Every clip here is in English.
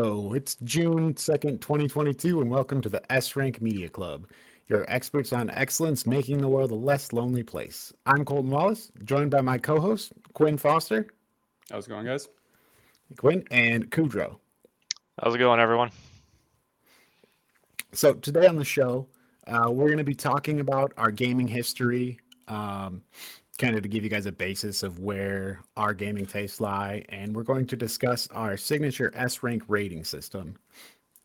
Hello, it's June 2nd, 2022, and welcome to the S Rank Media Club, your experts on excellence making the world a less lonely place. I'm Colton Wallace, joined by my co host, Quinn Foster. How's it going, guys? Quinn and Kudrow. How's it going, everyone? So, today on the show, uh, we're going to be talking about our gaming history, um, kind of to give you guys a basis of where our gaming tastes lie. And we're going to discuss our signature S rank rating system.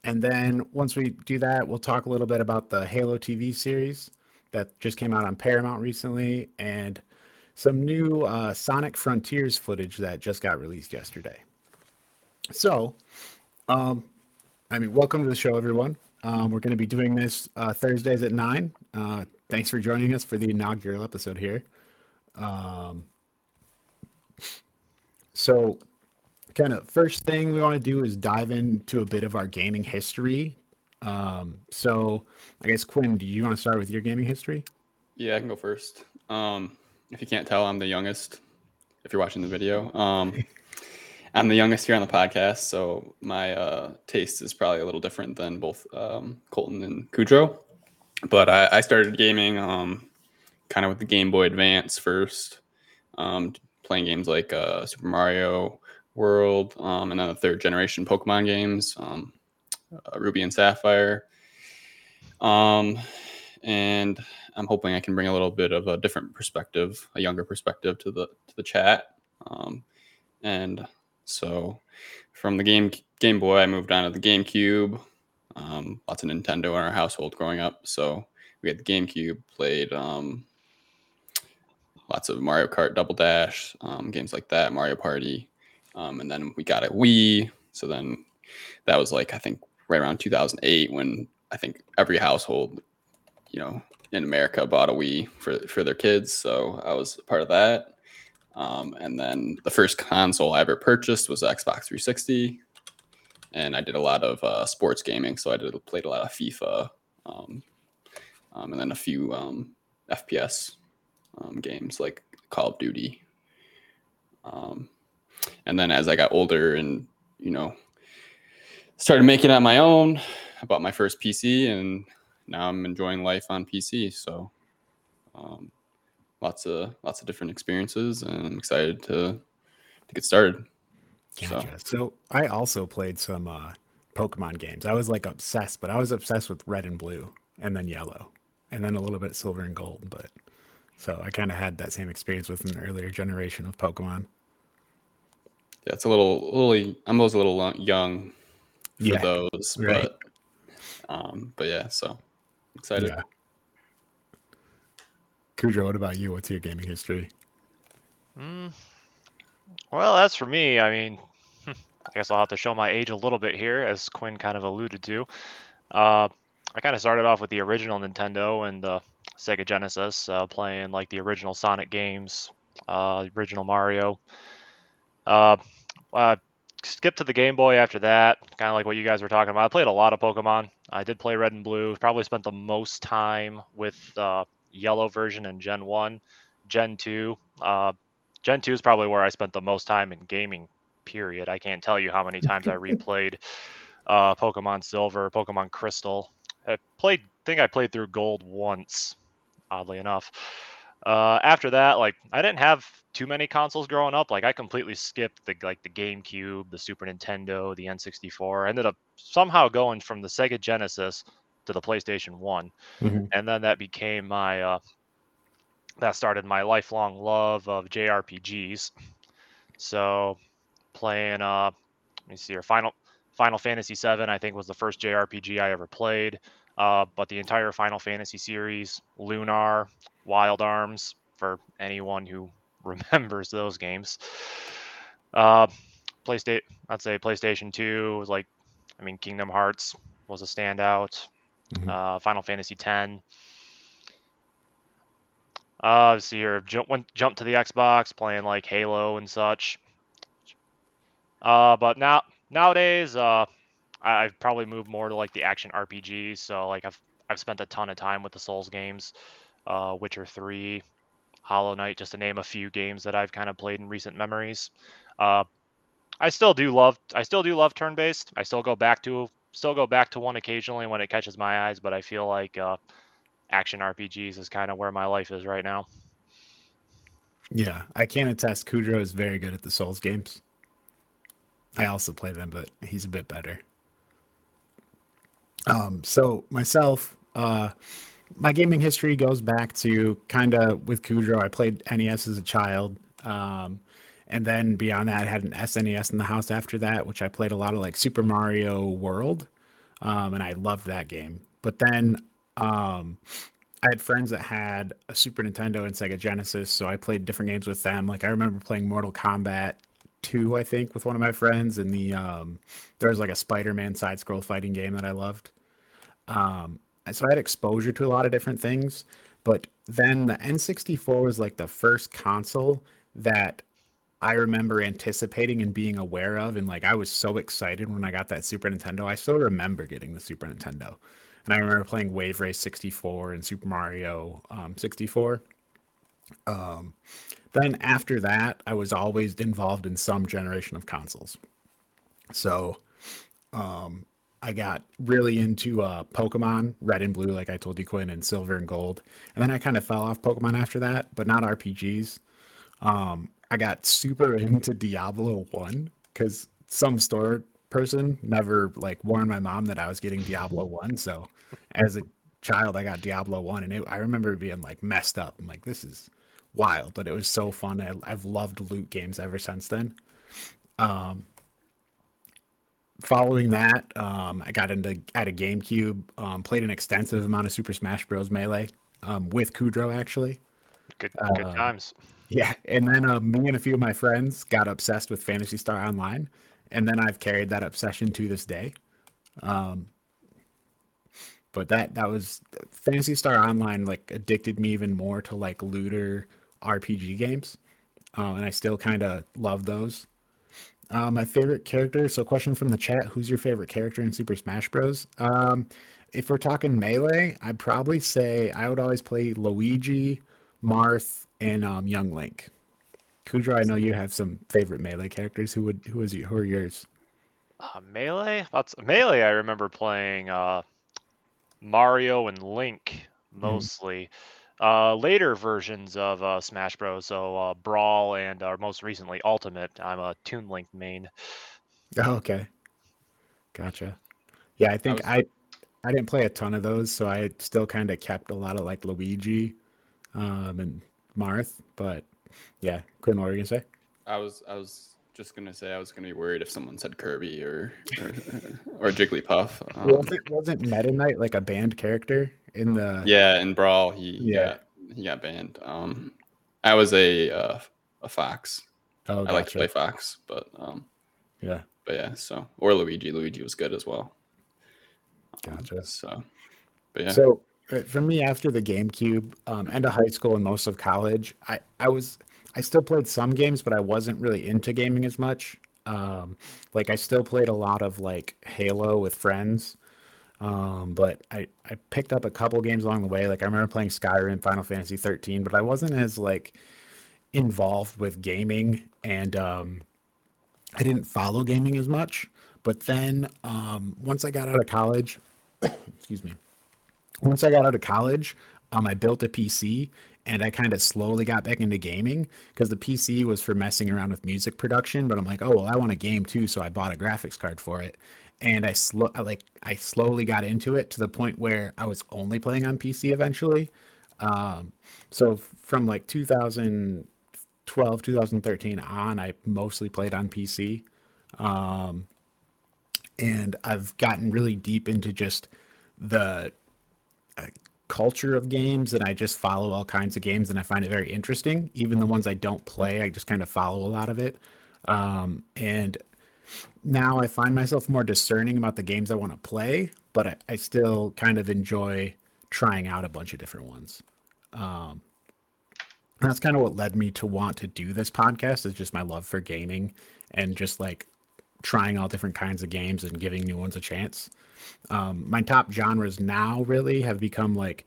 And then once we do that, we'll talk a little bit about the Halo TV series that just came out on Paramount recently and some new uh, Sonic Frontiers footage that just got released yesterday. So, um, I mean, welcome to the show, everyone. Um, we're going to be doing this uh, Thursdays at 9. Uh, thanks for joining us for the inaugural episode here. Um, so, kind of first thing we want to do is dive into a bit of our gaming history. Um, so, I guess Quinn, do you want to start with your gaming history? Yeah, I can go first. Um, if you can't tell, I'm the youngest. If you're watching the video, um, I'm the youngest here on the podcast, so my uh, taste is probably a little different than both um, Colton and Kudrow. But I, I started gaming um, kind of with the Game Boy Advance first, um, playing games like uh, Super Mario World, um, and then the third generation Pokemon games, um, uh, Ruby and Sapphire. Um, and I'm hoping I can bring a little bit of a different perspective, a younger perspective to the to the chat. Um, and so, from the game Game Boy, I moved on to the GameCube. Um, lots of Nintendo in our household growing up, so we had the GameCube. Played um, lots of Mario Kart Double Dash, um, games like that, Mario Party. Um, and then we got a Wii. So then that was like, I think, right around 2008 when I think every household, you know, in America bought a Wii for, for their kids. So I was part of that. Um, and then the first console I ever purchased was Xbox 360. And I did a lot of uh, sports gaming. So I did played a lot of FIFA um, um, and then a few um, FPS um, games like Call of Duty. Um, and then as I got older and you know started making it on my own, I bought my first PC, and now I'm enjoying life on PC. So um, lots of lots of different experiences, and I'm excited to to get started. So. so I also played some uh, Pokemon games. I was like obsessed, but I was obsessed with red and blue, and then yellow, and then a little bit silver and gold. But so I kind of had that same experience with an earlier generation of Pokemon. Yeah, it's a little, little. I'm always a little young for yeah, those, right. but um, but yeah, so excited. Yeah. Kudrow, what about you? What's your gaming history? Mm, well, that's for me. I mean, I guess I'll have to show my age a little bit here, as Quinn kind of alluded to. Uh, I kind of started off with the original Nintendo and the Sega Genesis, uh, playing like the original Sonic games, uh, original Mario. Uh, uh, skip to the Game Boy after that, kind of like what you guys were talking about. I played a lot of Pokemon. I did play Red and Blue. Probably spent the most time with uh, Yellow version and Gen One, Gen Two. Uh, Gen Two is probably where I spent the most time in gaming. Period. I can't tell you how many times I replayed uh, Pokemon Silver, Pokemon Crystal. I played. think I played through Gold once oddly enough. Uh, after that, like I didn't have too many consoles growing up. Like I completely skipped the like the GameCube, the Super Nintendo, the N64. I ended up somehow going from the Sega Genesis to the PlayStation One, mm-hmm. and then that became my uh, that started my lifelong love of JRPGs. So playing uh, let me see here, Final Final Fantasy VII, I think was the first JRPG I ever played. Uh, but the entire Final Fantasy series, Lunar, Wild Arms, for anyone who remembers those games. Uh, PlayStation, I'd say PlayStation 2 was like, I mean, Kingdom Hearts was a standout. Mm-hmm. Uh, Final Fantasy 10. Uh, see here, jump went jump to the Xbox, playing like Halo and such. Uh, but now nowadays, uh, I've probably moved more to like the action RPGs. So like I've I've spent a ton of time with the Souls games, uh, Witcher Three, Hollow Knight, just to name a few games that I've kind of played in recent memories. Uh, I still do love I still do love turn based. I still go back to still go back to one occasionally when it catches my eyes, but I feel like uh, action RPGs is kind of where my life is right now. Yeah, I can attest. Kudrow is very good at the Souls games. I also play them, but he's a bit better. Um, so myself, uh, my gaming history goes back to kind of with Kudrow. I played NES as a child. Um, and then beyond that, I had an SNES in the house after that, which I played a lot of like Super Mario World. Um, and I loved that game. But then um, I had friends that had a Super Nintendo and Sega Genesis, so I played different games with them. Like I remember playing Mortal Kombat 2, I think, with one of my friends, and the um, there was like a Spider-Man side-scroll fighting game that I loved. Um, so I had exposure to a lot of different things, but then the N64 was like the first console that I remember anticipating and being aware of. And like, I was so excited when I got that Super Nintendo. I still remember getting the Super Nintendo. And I remember playing Wave Race 64 and Super Mario um, 64. Um, then after that, I was always involved in some generation of consoles. So um, I got really into uh, Pokemon Red and Blue, like I told you, Quinn, and Silver and Gold. And then I kind of fell off Pokemon after that, but not RPGs. Um, I got super into Diablo 1 because some store person never like warned my mom that I was getting Diablo 1. So as a child, I got Diablo 1 and it, I remember being like messed up. I'm like, this is wild, but it was so fun. I, I've loved loot games ever since then. Um, following that, um, I got into at a GameCube, um, played an extensive amount of Super Smash Bros. Melee um, with Kudrow actually. Good, good Uh, times. Yeah, and then uh, me and a few of my friends got obsessed with Phantasy Star Online, and then I've carried that obsession to this day. Um, but that that was Phantasy Star Online like addicted me even more to like looter RPG games, uh, and I still kind of love those. Uh, my favorite character. So, question from the chat: Who's your favorite character in Super Smash Bros? Um, if we're talking melee, I'd probably say I would always play Luigi, Marth, and um, Young Link. Kudra, I know you have some favorite melee characters. Who would who is you, who are yours? Uh, melee? That's melee. I remember playing uh, Mario and Link mostly. Uh, later versions of uh, Smash Bros. So uh, Brawl and uh, most recently Ultimate. I'm a Toon Link main. Oh, okay, gotcha. Yeah, I think was- I I didn't play a ton of those, so I still kind of kept a lot of like Luigi, um, and Marth. But yeah, Quinn, what were you gonna say? I was I was just gonna say I was gonna be worried if someone said Kirby or or, or Jigglypuff. Um, wasn't wasn't Meta Knight like a banned character in the? yeah, in Brawl he Yeah. got he got banned. Um, I was a uh, a fox. Oh, gotcha. I like to play fox, but um, Yeah, but yeah. So or Luigi. Luigi was good as well. gotcha. So, but yeah. So uh, for me, after the GameCube, um, end of high school and most of college, I I was I still played some games, but I wasn't really into gaming as much. Um, like I still played a lot of like Halo with friends. Um, but I, I picked up a couple games along the way. Like I remember playing Skyrim, Final Fantasy 13, but I wasn't as like involved with gaming and um, I didn't follow gaming as much. But then um, once I got out of college, excuse me, once I got out of college, um, I built a PC and I kind of slowly got back into gaming because the PC was for messing around with music production. But I'm like, oh well, I want a game too, so I bought a graphics card for it. And I slow, like, I slowly got into it to the point where I was only playing on PC eventually. Um, so from like 2012, 2013 on, I mostly played on PC. Um, and I've gotten really deep into just the uh, culture of games and I just follow all kinds of games and I find it very interesting. Even the ones I don't play, I just kind of follow a lot of it. Um, and now I find myself more discerning about the games I want to play, but I, I still kind of enjoy trying out a bunch of different ones. Um, that's kind of what led me to want to do this podcast is just my love for gaming and just like trying all different kinds of games and giving new ones a chance. Um, my top genres now really have become like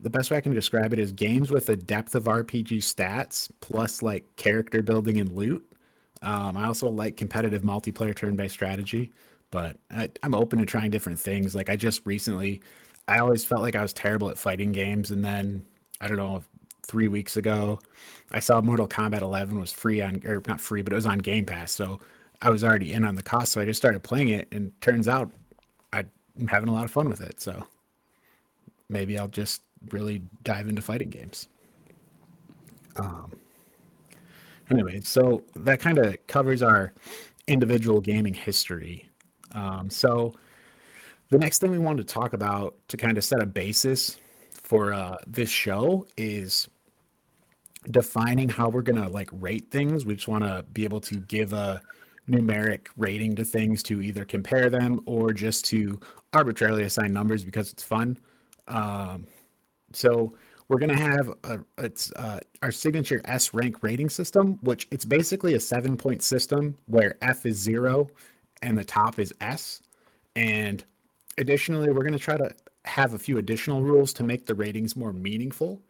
the best way I can describe it is games with a depth of RPG stats plus like character building and loot. Um, I also like competitive multiplayer turn-based strategy, but I, I'm open to trying different things. Like I just recently, I always felt like I was terrible at fighting games, and then I don't know, three weeks ago, I saw Mortal Kombat 11 was free on, or not free, but it was on Game Pass. So I was already in on the cost, so I just started playing it, and turns out I'm having a lot of fun with it. So maybe I'll just really dive into fighting games. Um, anyway, so that kind of covers our individual gaming history. Um, so the next thing we wanted to talk about to kind of set a basis for uh, this show is defining how we're gonna like rate things. We just want to be able to give a numeric rating to things to either compare them or just to arbitrarily assign numbers because it's fun. Um, so we're gonna have a, it's uh, our signature S rank rating system, which it's basically a seven point system where F is zero and the top is S. And additionally, we're gonna try to have a few additional rules to make the ratings more meaningful.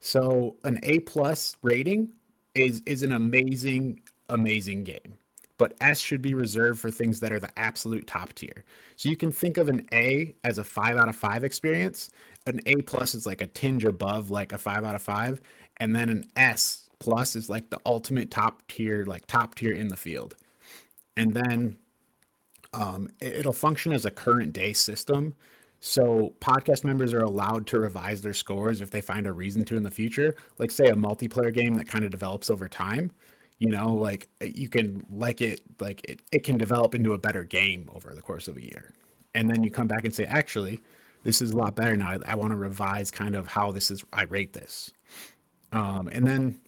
So an A plus rating is is an amazing, amazing game. But S should be reserved for things that are the absolute top tier. So you can think of an A as a five out of five experience. An A plus is like a tinge above like a five out of five. And then an S plus is like the ultimate top tier, like top tier in the field. And then um, it- it'll function as a current day system. So podcast members are allowed to revise their scores if they find a reason to in the future. Like say a multiplayer game that kind of develops over time. You know, like you can like it, like it, it can develop into a better game over the course of a year. And then you come back and say, actually, this is a lot better now. I, I want to revise kind of how this is, I rate this. Um, and then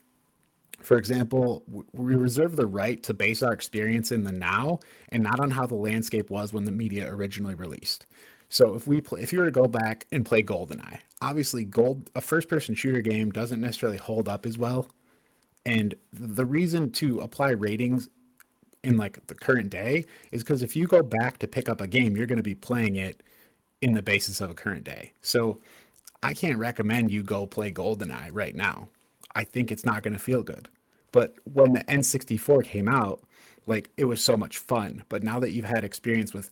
for example, we reserve the right to base our experience in the now and not on how the landscape was when the media originally released. So if we play, if you were to go back and play GoldenEye, obviously Gold a first person shooter game doesn't necessarily hold up as well. And the reason to apply ratings in like the current day is because if you go back to pick up a game, you're going to be playing it in the basis of a current day. So I can't recommend you go play GoldenEye right now. I think it's not going to feel good. But when the N64 came out, like it was so much fun. But now that you've had experience with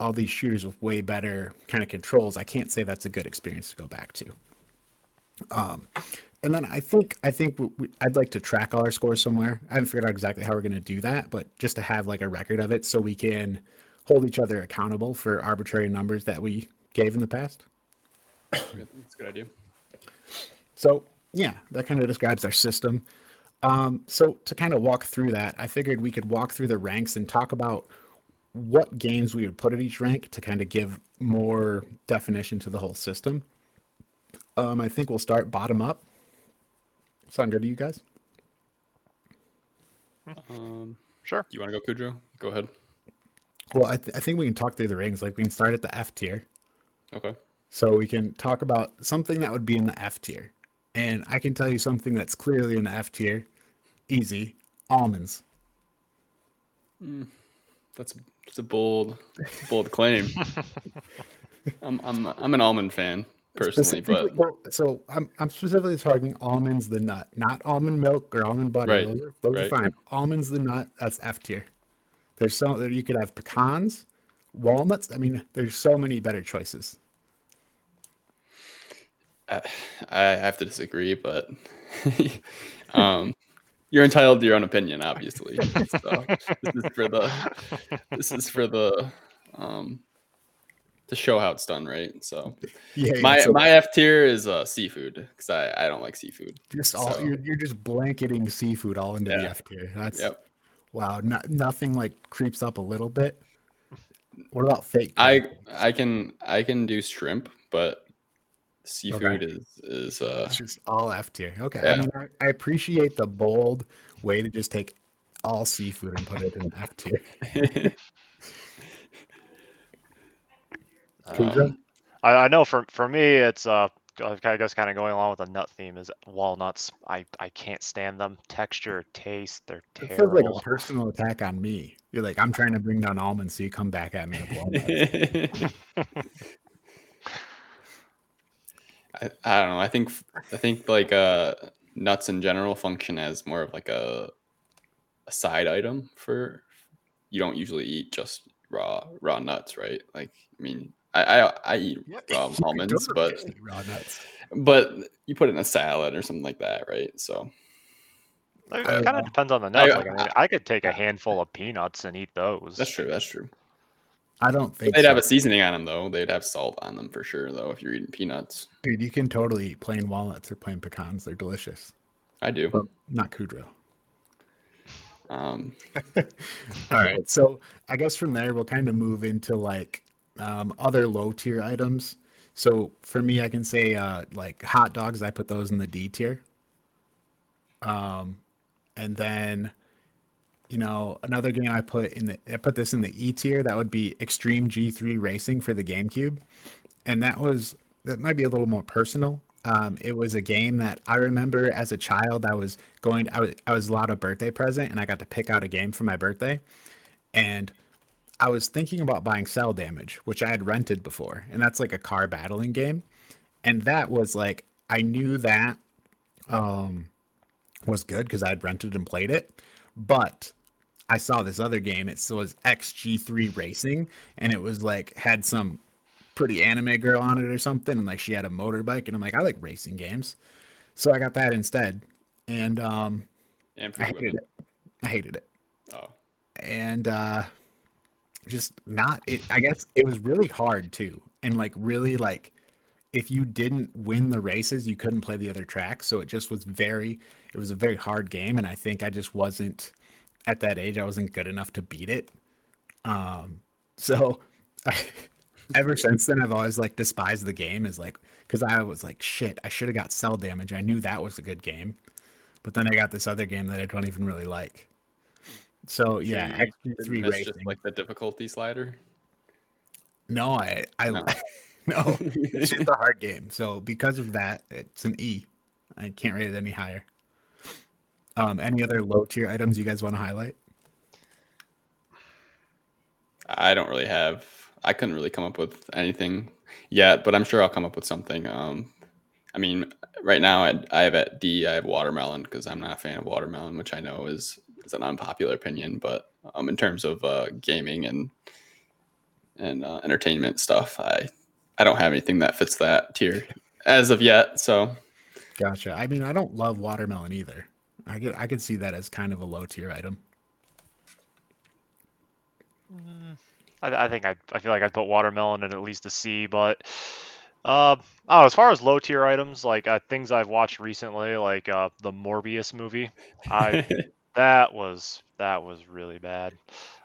all these shooters with way better kind of controls, I can't say that's a good experience to go back to. Um, and then I think I think w- we, I'd like to track all our scores somewhere. I haven't figured out exactly how we're going to do that, but just to have like a record of it, so we can hold each other accountable for arbitrary numbers that we gave in the past. That's a good idea. So yeah, that kind of describes our system. Um, so to kind of walk through that, I figured we could walk through the ranks and talk about what games we would put at each rank to kind of give more definition to the whole system. Um, I think we'll start bottom up. Sound good to you guys? Um, Sure. you want to go, Kudrow? Go ahead. Well, I, th- I think we can talk through the rings. Like we can start at the F tier. Okay. So we can talk about something that would be in the F tier. And I can tell you something that's clearly in the F tier. Easy. Almonds. Hmm. That's that's a bold, bold claim. I'm I'm I'm an almond fan personally, but well, so I'm I'm specifically talking almonds the nut, not almond milk or almond butter. Right, Those, those are fine. Almonds the nut, that's F tier. There's so you could have pecans, walnuts. I mean, there's so many better choices. I, I have to disagree. But um, you're entitled to your own opinion, obviously. So this is for the this is for the um to show how it's done, right? So Yeah, yeah, my so my F tier is uh seafood because I I don't like seafood. just all so- you're, you're just blanketing seafood all into the F tier. That's Yep. Wow. No, nothing like creeps up a little bit. What about fake? I? I can I can do shrimp, but seafood is is uh It's just all F tier. Okay. I mean, I, I appreciate the bold way to just take all seafood and put it in F tier. Um, I, I know for for me, it's uh, I guess kind of going along with the nut theme is walnuts. I I can't stand them. Texture, taste, they're It feels like a personal attack on me. You're like, I'm trying to bring down almonds, so you come back at me with walnuts. I, I don't know. I think I think like uh nuts in general function as more of like a a side item for you don't usually eat just raw raw nuts, right? Like I mean, I I, I eat raw almonds, but raw nuts. but you put it in a salad or something like that, right? So It I- kind of depends on the nuts. I- like, I, mean, I could take a handful of peanuts and eat those. that's true. That's true. I don't think They'd so. have a seasoning on them though. They'd have salt on them for sure though. If you're eating peanuts, Dude, you can totally eat plain walnuts or plain pecans. They're delicious, I do. but not Kudrow. Um, All right. So I guess from there we'll kind of move into like um, other low tier items. So for me, I can say uh, like hot dogs. I put those in the D tier. Um, and then you know another game I put in the I put this in the E tier. That would be Extreme G3 Racing for the GameCube, and that was that might be a little more personal. Um, it was a game that I remember as a child. I was going. I was I was allowed a birthday present, and I got to pick out a game for my birthday. And I was thinking about buying Cel Damage, which I had rented before, and that's like a car battling game. And that was like I knew that um, was good because I had rented and played it, but I saw this other game. It was XG3 Racing, and it was like had some pretty anime girl on it or something, and like she had a motorbike, and I'm like, I like racing games, so I got that instead, and um, and I hated it. I hated it, Oh, and uh, just not. It, I guess it was really hard too, and like really like if you didn't win the races, you couldn't play the other tracks. So it just was very. It was a very hard game, and I think I just wasn't at that age. I wasn't good enough to beat it. Um, so ever since then, I've always like despised the game as like because I was like, shit, I should have got Cel Damage. I knew that was a good game, but then I got this other game that I don't even really like. So yeah, XG3 racing. just like the difficulty slider. no, I I No. no, it's just a hard game. So because of that, it's an E. I can't rate it any higher. Um, any other low tier items you guys want to highlight? I don't really have. I couldn't really come up with anything yet, but I'm sure I'll come up with something. Um, I mean, right now I, I have at D. I have watermelon because I'm not a fan of watermelon, which I know is is an unpopular opinion. But um, in terms of uh, gaming and and uh, entertainment stuff, I I don't have anything that fits that tier as of yet. So Gotcha. I mean, I don't love watermelon either. I could I could see that as kind of a low tier item. I, I think I, I feel like I'd put watermelon in at least a C, but uh, oh, as far as low tier items, like uh, things I've watched recently, like uh, the Morbius movie, I that was that was really bad.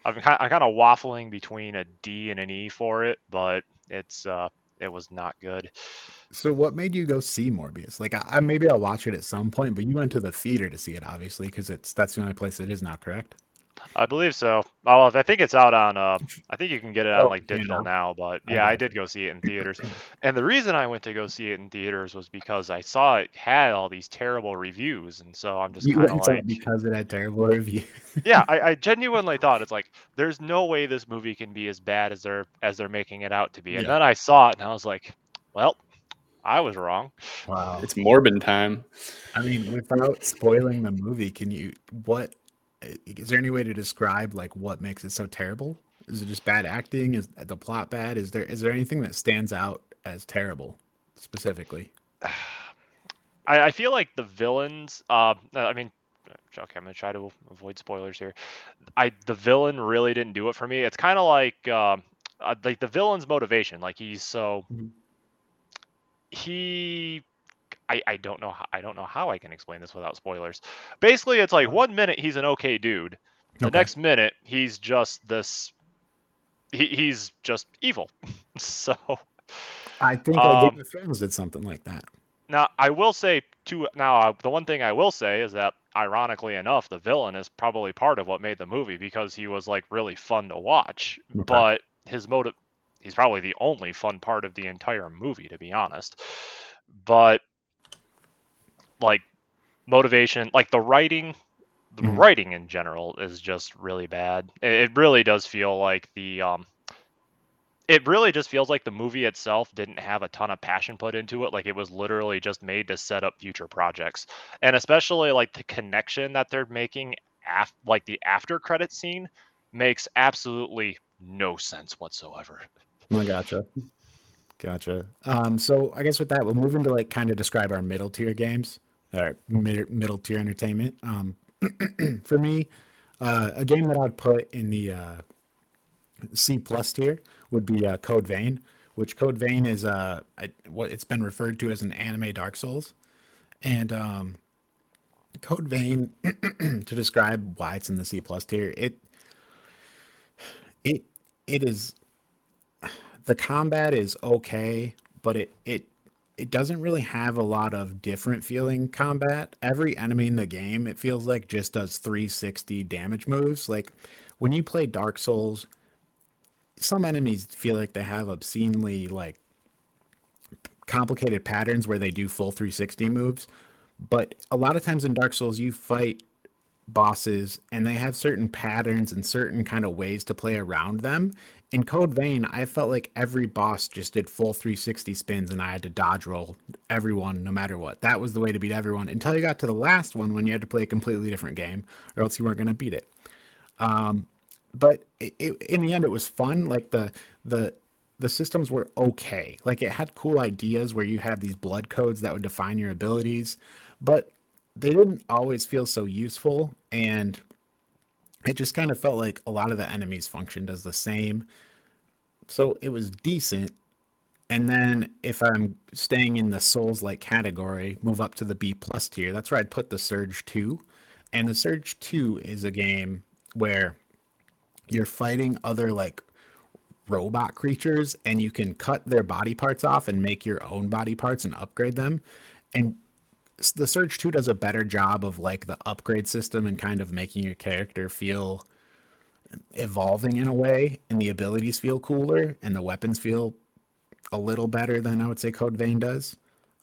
Kind I'm kind of waffling between a D and an E for it, but it's uh it was not good. So what made you go see Morbius? Like I, I maybe I'll watch it at some point, but you went to the theater to see it, obviously, because it's that's the only place it is now, correct? I believe so. Oh, I think it's out on. Uh, I think you can get it on Oh, like you digital know. now. But yeah, I got did go see it in theaters. And the reason I went to go see it in theaters was because I saw it had all these terrible reviews, and so I'm just You kind of went like, because it had terrible reviews. yeah, I, I genuinely thought it's like there's no way this movie can be as bad as they're as they're making it out to be. And Yeah. then I saw it and I was like, well, I was wrong. Wow. it's Morbin time. I mean, without spoiling the movie, can you what i- is there any way to describe like what makes it so terrible? Is it just bad acting? Is the plot bad? Is there is there anything that stands out as terrible specifically? I, I feel like the villains. Uh, I mean, okay, I'm gonna try to avoid spoilers here. I the villain really didn't do it for me. It's kind of like um, uh, like the villain's motivation. Like he's so Mhm. he. I, I don't know how I don't know how I can explain this without spoilers. Basically, it's like one minute he's an okay dude, the Okay. next minute he's just this. He, he's just evil. so I think Um, Game of Thrones did something like that. Now, I will say to now uh, the one thing I will say is that ironically enough, the villain is probably part of what made the movie because he was like really fun to watch. Okay. But his motive he's probably the only fun part of the entire movie to be honest. But like motivation, like the writing the Mhm. writing in general is just really bad. It, it really does feel like the um it really just feels like the movie itself didn't have a ton of passion put into it like it was literally just made to set up future projects and especially like the connection that they're making af- like the after credit scene makes absolutely no sense whatsoever. I gotcha. Gotcha. Um, so I guess with that, we'll move into like kind of describe our middle tier games, or mid- middle tier entertainment. Um, for me, uh, a game that I'd put in the uh, C plus tier would be uh, Code Vein, which Code Vein is uh, I, what it's been referred to as an anime Dark Souls, and um, Code Vein to describe why it's in the C plus tier. It it it is the combat is okay, but it it it doesn't really have a lot of different feeling combat. Every enemy in the game, it feels like just does 360 damage moves. Like when you play Dark Souls, some enemies feel like they have obscenely like complicated patterns where they do full 360 moves. But a lot of times in Dark Souls, you fight bosses and they have certain patterns and certain kind of ways to play around them in Code Vein, I felt like every boss just did full 360 spins and I had to dodge roll everyone no matter what. That was the way to beat everyone until you got to the last one when you had to play a completely different game or else you weren't going to beat it. Um, but it, it, in the end, it was fun. Like the, the, the systems were okay. Like it had cool ideas where you had these blood codes that would define your abilities, but they didn't always feel so useful. And it just kind of felt like a lot of the enemies functioned as the same. So it was decent. And then if I'm staying in the Souls like category, move up to the B plus tier. That's where I'd put the Surge 2. And the Surge 2 is a game where you're fighting other like robot creatures and you can cut their body parts off and make your own body parts and upgrade them. And the Surge 2 does a better job of like the upgrade system and kind of making your character feel evolving in a way and the abilities feel cooler and the weapons feel a little better than I would say Code Vein does.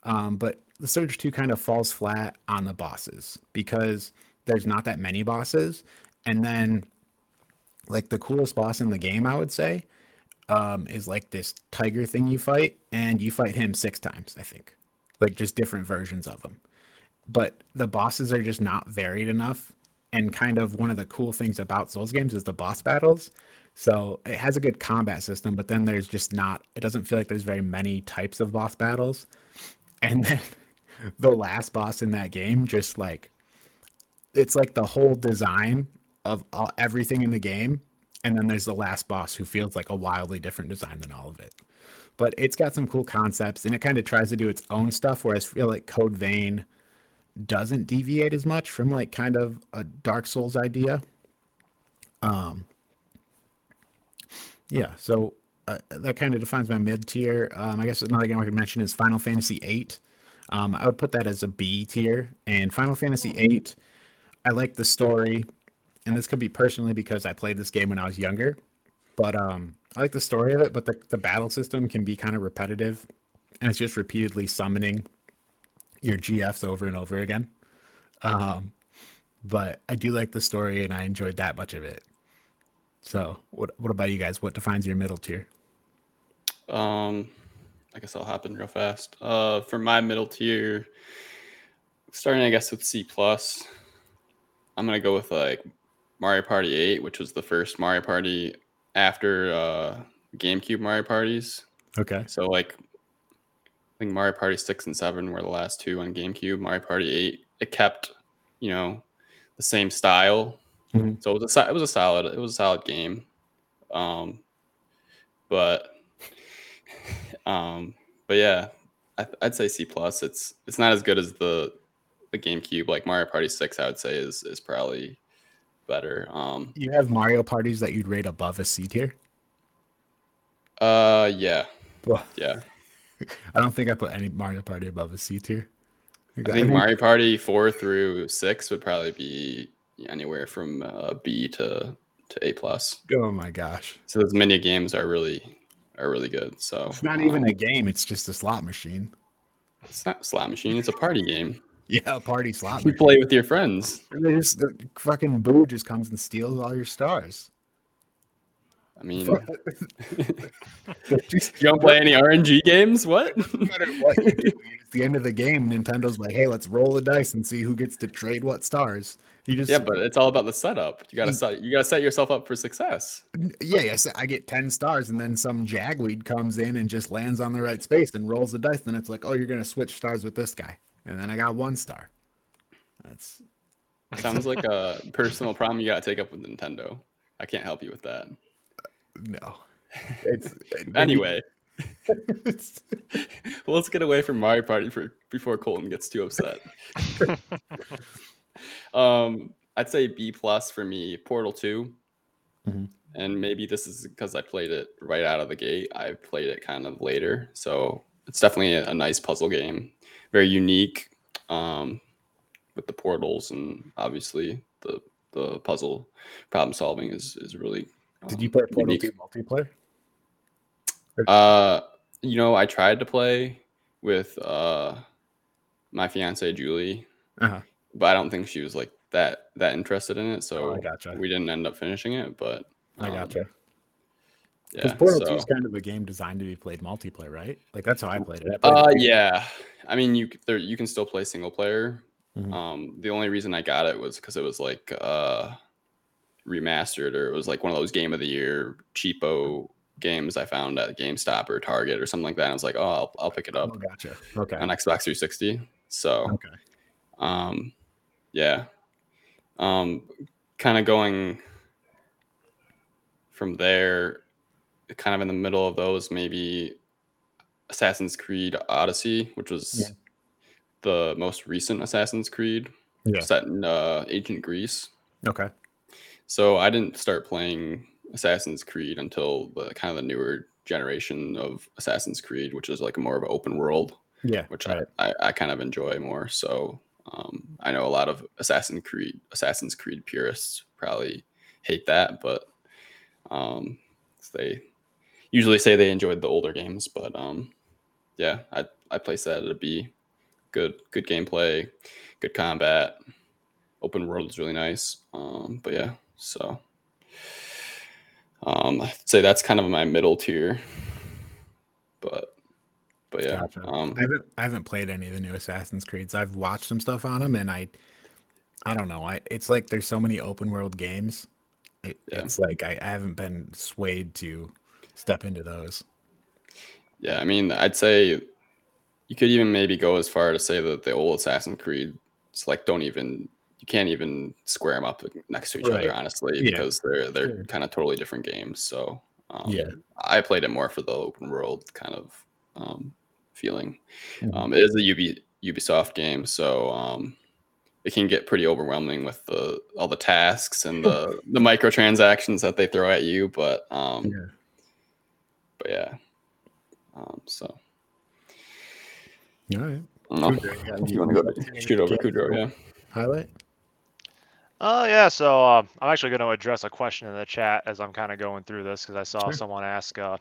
Um, but the Surge 2 kind of falls flat on the bosses because there's not that many bosses. And then, like, the coolest boss in the game, I would say, um, is like this tiger thing you fight, and you fight him six times, I think. Like, just different versions of him. But the bosses are just not varied enough. And kind of one of the cool things about Souls games is the boss battles. So it has a good combat system, but then there's just not, it doesn't feel like there's very many types of boss battles. And then the last boss in that game, just like, it's like the whole design of all, everything in the game. And then there's the last boss who feels like a wildly different design than all of it. But it's got some cool concepts and it kind of tries to do its own stuff, whereas I feel like Code Vein doesn't deviate as much from like kind of a Dark Souls idea. Um, yeah, so uh, that kind of defines my mid tier. Um, I guess another game I could mention is Final Fantasy VIII. Um, I would put that as a B tier. And Final Fantasy VIII, I like the story, and this could be personally because I played this game when I was younger. But um, I like the story of it, but the, the battle system can be kind of repetitive, and it's just repeatedly summoning your GFs over and over again. Um, but I do like the story, and I enjoyed that much of it. So, what what about you guys? What defines your middle tier? Um, I guess I'll hop in real fast. Uh, for my middle tier, starting I guess with C plus, I'm gonna go with like Mario Party 8, which was the first Mario Party after uh, GameCube Mario parties. Okay. So like, I think Mario Party 6 and 7 were the last two on GameCube. Mario Party 8, it kept, you know, the same style. Mhm. So it was a it was a solid it was a solid game. Um, but um, but yeah, I, I'd say C plus. It's it's not as good as the the GameCube. Like Mario Party 6, I would say is is probably better. Um, You have Mario parties that you'd rate above a C tier? uh, yeah, Well, yeah. I don't think I put any Mario Party above a C tier. I think Mario Party four through six would probably be anywhere from uh, B to to A plus. Oh my gosh. So those mini games are really are really good. So It's not even um, a game, it's just a slot machine. it's not a slot machine. It's a party game. Yeah, a party slot You machine. play with your friends. They just, the fucking boo just comes and steals all your stars. I mean, you don't play any RNG games? What? no matter what do, it's the end of the game. Nintendo's like, hey, let's roll the dice and see who gets to trade what stars. You just yeah, but it's all about the setup. You gotta mm. set you gotta set yourself up for success. yeah, yes, I get ten stars, and then some jagweed comes in and just lands on the right space and rolls the dice. Then it's like, oh, you're gonna switch stars with this guy, and then I got one star. That's Sounds like a personal problem you gotta take up with Nintendo. I can't help you with that. No. It's Anyway, well, let's get away from Mario Party for before Colton gets too upset. um, I'd say B plus for me. Portal 2 Mhm. and maybe this is because I played it right out of the gate. I played it kind of later, so it's definitely a, a nice puzzle game. Very unique, um, with the portals and obviously the the puzzle problem solving is is really. Did you play Portal unique. 2 multiplayer? Uh, you know, I tried to play with uh my fiance Julie, Uh-huh. but I don't think she was like that that interested in it, Oh, so I gotcha. we didn't end up finishing it. But I um, gotcha. Yeah. Because Portal 2 so- is kind of a game designed to be played multiplayer, right? Like that's how I played it. I played Uh, it- yeah. I mean, you there you can still play single player. Mhm. Um, the only reason I got it was because it was like uh remastered, or it was like one of those game of the year cheapo games I found at GameStop or Target or something like that. And I was like, oh, I'll, I'll pick it up Oh, gotcha. Okay. on Xbox 360. So, Okay. um, yeah. Um, kind of going from there, kind of in the middle of those, maybe Assassin's Creed Odyssey, which was Yeah. the most recent Assassin's Creed Yeah. set in uh, ancient Greece. Okay. So I didn't start playing Assassin's Creed until the kind of the newer generation of Assassin's Creed, which is like more of an open world Yeah. which right. I, I, I kind of enjoy more. So um, I know a lot of Assassin's Creed Assassin's Creed purists probably hate that, but um, they usually say they enjoyed the older games. But um, yeah, I I place that at a B. Good good gameplay, good combat, open world is really nice. Um, but yeah, so um, I'd say that's kind of my middle tier. But but yeah, Gotcha. um, I haven't I haven't played any of the new Assassin's Creeds. I've watched some stuff on them, and I I don't know. I it's like there's so many open world games. It, Yeah. It's like I, I haven't been swayed to step into those. Yeah, I mean, I'd say you could even maybe go as far to say that the old Assassin's Creed, it's like don't even you can't even square them up next to each Right. other, honestly, Yeah, because they're they're sure. kind of totally different games. So um, Yeah. I played it more for the open world kind of um, feeling. Mhm. Um, it is a Ubi, Ubisoft game, so um, it can get pretty overwhelming with the all the tasks and the the microtransactions that they throw at you. But um, Yeah. but yeah, um, so. All right. I don't know. Kudrow, you want to go to shoot over Kudrow, yeah. Highlight. Oh yeah, so uh, I'm actually going to address a question in the chat as I'm kind of going through this because I saw Sure. someone ask uh,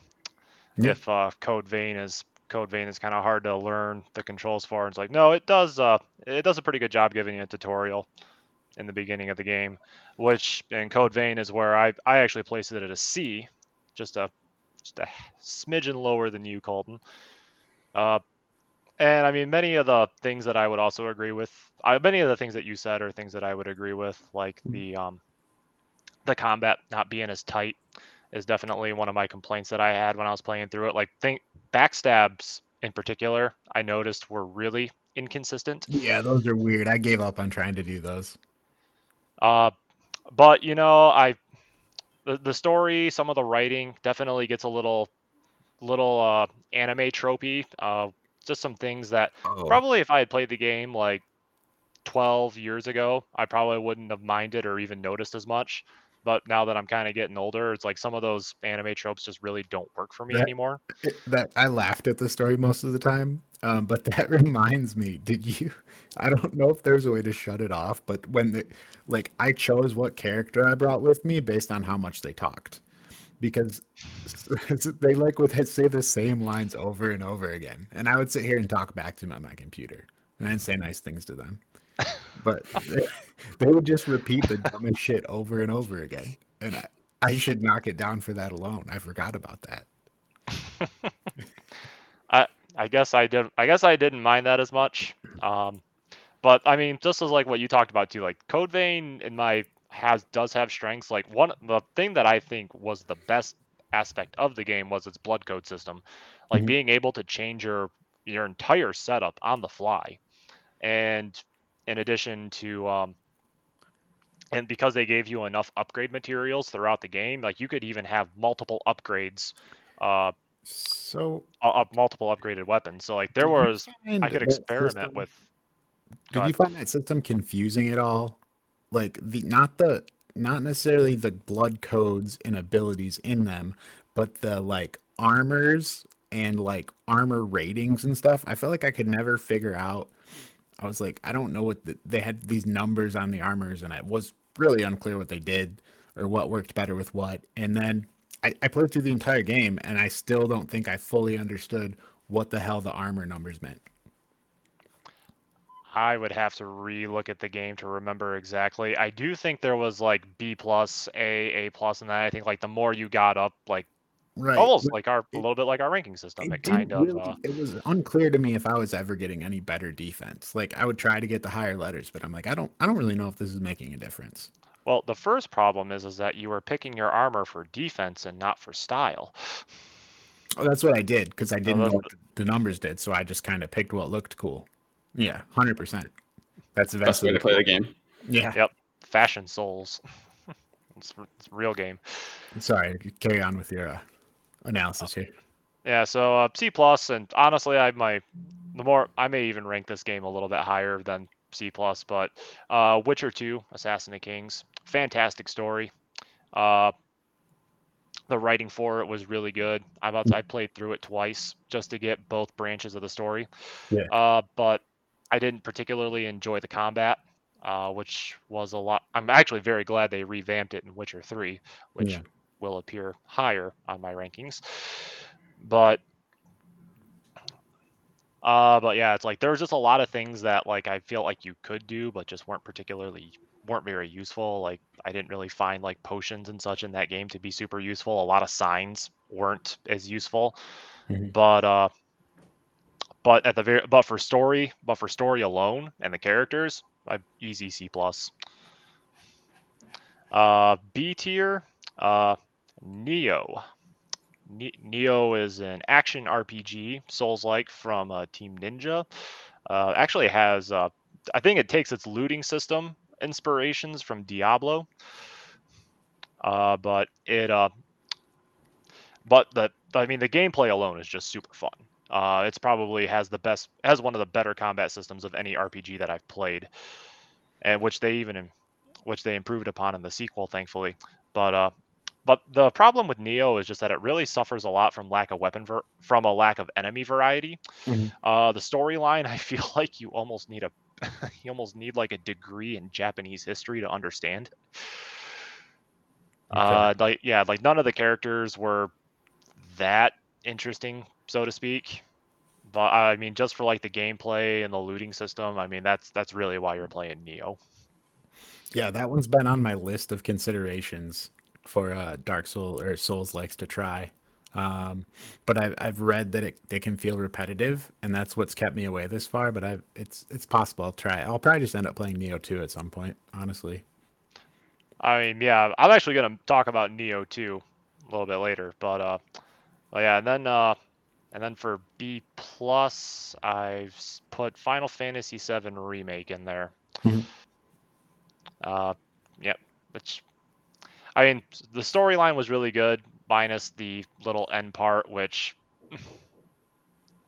Yeah. if uh, Code Vein is Code Vein is kind of hard to learn the controls for. And it's like, no, it does. Uh, it does a pretty good job giving you a tutorial in the beginning of the game, which in Code Vein is where I I actually placed it at a C, just a just a smidgen lower than you, Colton. Uh, and I mean, many of the things that I would also agree with, I, many of the things that you said are things that I would agree with, like the um, the combat not being as tight is definitely one of my complaints that I had when I was playing through it. Like think backstabs in particular, I noticed were really inconsistent. Yeah, those are weird. I gave up on trying to do those. Uh, but you know, I the, the story, some of the writing definitely gets a little little uh anime tropey. Uh, just some things that Oh, probably if I had played the game like 12 years ago, I probably wouldn't have minded or even noticed as much. But now that I'm kind of getting older, it's like some of those anime tropes just really don't work for me That- anymore. that I laughed at the story most of the time. Um, but that reminds me, did you? I don't know if there's a way to shut it off, but when the like I chose what character I brought with me based on how much they talked, because they like would say the same lines over and over again, and I would sit here and talk back to them on my computer, and I'd say nice things to them, but they, they would just repeat the dumbest shit over and over again, and I, I should knock it down for that alone. I forgot about that. I I guess I did. I guess I didn't mind that as much. Um, but I mean, just as like what you talked about too, like Code Vein in my has does have strengths. Like one the thing that I think was the best aspect of the game was its blood code system, like Mhm. being able to change your your entire setup on the fly, and in addition to um, and because they gave you enough upgrade materials throughout the game, like you could even have multiple upgrades, uh, So uh, multiple upgraded weapons. So like there was I could experiment system- with. Did you find that system confusing at all? Like the not the not necessarily the blood codes and abilities in them, but the like armors and like armor ratings and stuff. I felt like I could never figure out. I was like, I don't know what the, they had these numbers on the armors, and it was really unclear what they did or what worked better with what. And then I, I played through the entire game, and I still don't think I fully understood what the hell the armor numbers meant. I would have to re-look at the game to remember exactly. I do think there was like B plus, A, A plus, and then I think like the more you got up, like Right. almost but like our a little bit like our ranking system. It, didn't kind of. really- Uh, it was unclear to me if I was ever getting any better defense. Like I would try to get the higher letters, but I'm like, I don't I don't really know if this is making a difference. well, the first problem is is that you were picking your armor for defense and not for style. Oh, that's what I did because I didn't know what the numbers did, so I just kind of picked what looked cool. Yeah, hundred percent. That's the Best way to play the game. Yeah. Yep. Fashion souls. it's, it's a real game. Sorry, carry on with your uh, analysis here. Yeah, so uh, C plus, and honestly, I my the more I may even rank this game a little bit higher than C plus, but uh, Witcher Two, Assassin of Kings, fantastic story. Uh, the writing for it was really good. I'm about I played through it twice just to get both branches of the story. Yeah. Uh, but I didn't particularly enjoy the combat, uh, which was a lot. I'm actually very glad they revamped it in Witcher Three, which Yeah. will appear higher on my rankings. But uh but yeah, it's like there's just a lot of things that like I feel like you could do but just weren't particularly weren't very useful. Like I didn't really find like potions and such in that game to be super useful. A lot of signs weren't as useful. Mhm. But uh but at the very but for story, but for story alone and the characters, I easy C plus. Uh B tier, uh Nioh. Ne- Nioh is an action RPG, Souls-like from uh, Team Ninja. Uh, actually has, uh, I think it takes its looting system inspirations from Diablo. Uh, but it, uh, but the, I mean, the gameplay alone is just super fun. Uh, it's probably has the best, has one of the better combat systems of any RPG that I've played, and which they even, which they improved upon in the sequel, thankfully. But uh, but the problem with Nioh is just that it really suffers a lot from lack of weapon ver- from a lack of enemy variety. Mhm. Uh, the storyline, I feel like you almost need a you almost need like a degree in Japanese history to understand. Uh, like yeah, like none of the characters were that interesting, so to speak. But I mean, just for like the gameplay and the looting system, I mean that's that's really why you're playing Nioh. Yeah, that one's been on my list of considerations for uh, Dark Soul or Souls likes to try. Um, but I've I've read that it, it can feel repetitive, and that's what's kept me away this far. But I it's it's possible I'll try. I'll probably just end up playing Nioh 2 at some point, honestly. I mean, yeah, I'm actually gonna talk about Nioh too a little bit later, but uh, but yeah, and then uh, and then for B plus, I've put Final Fantasy VII remake in there. Mhm. Uh, yep, which I mean, the storyline was really good, minus the little end part, which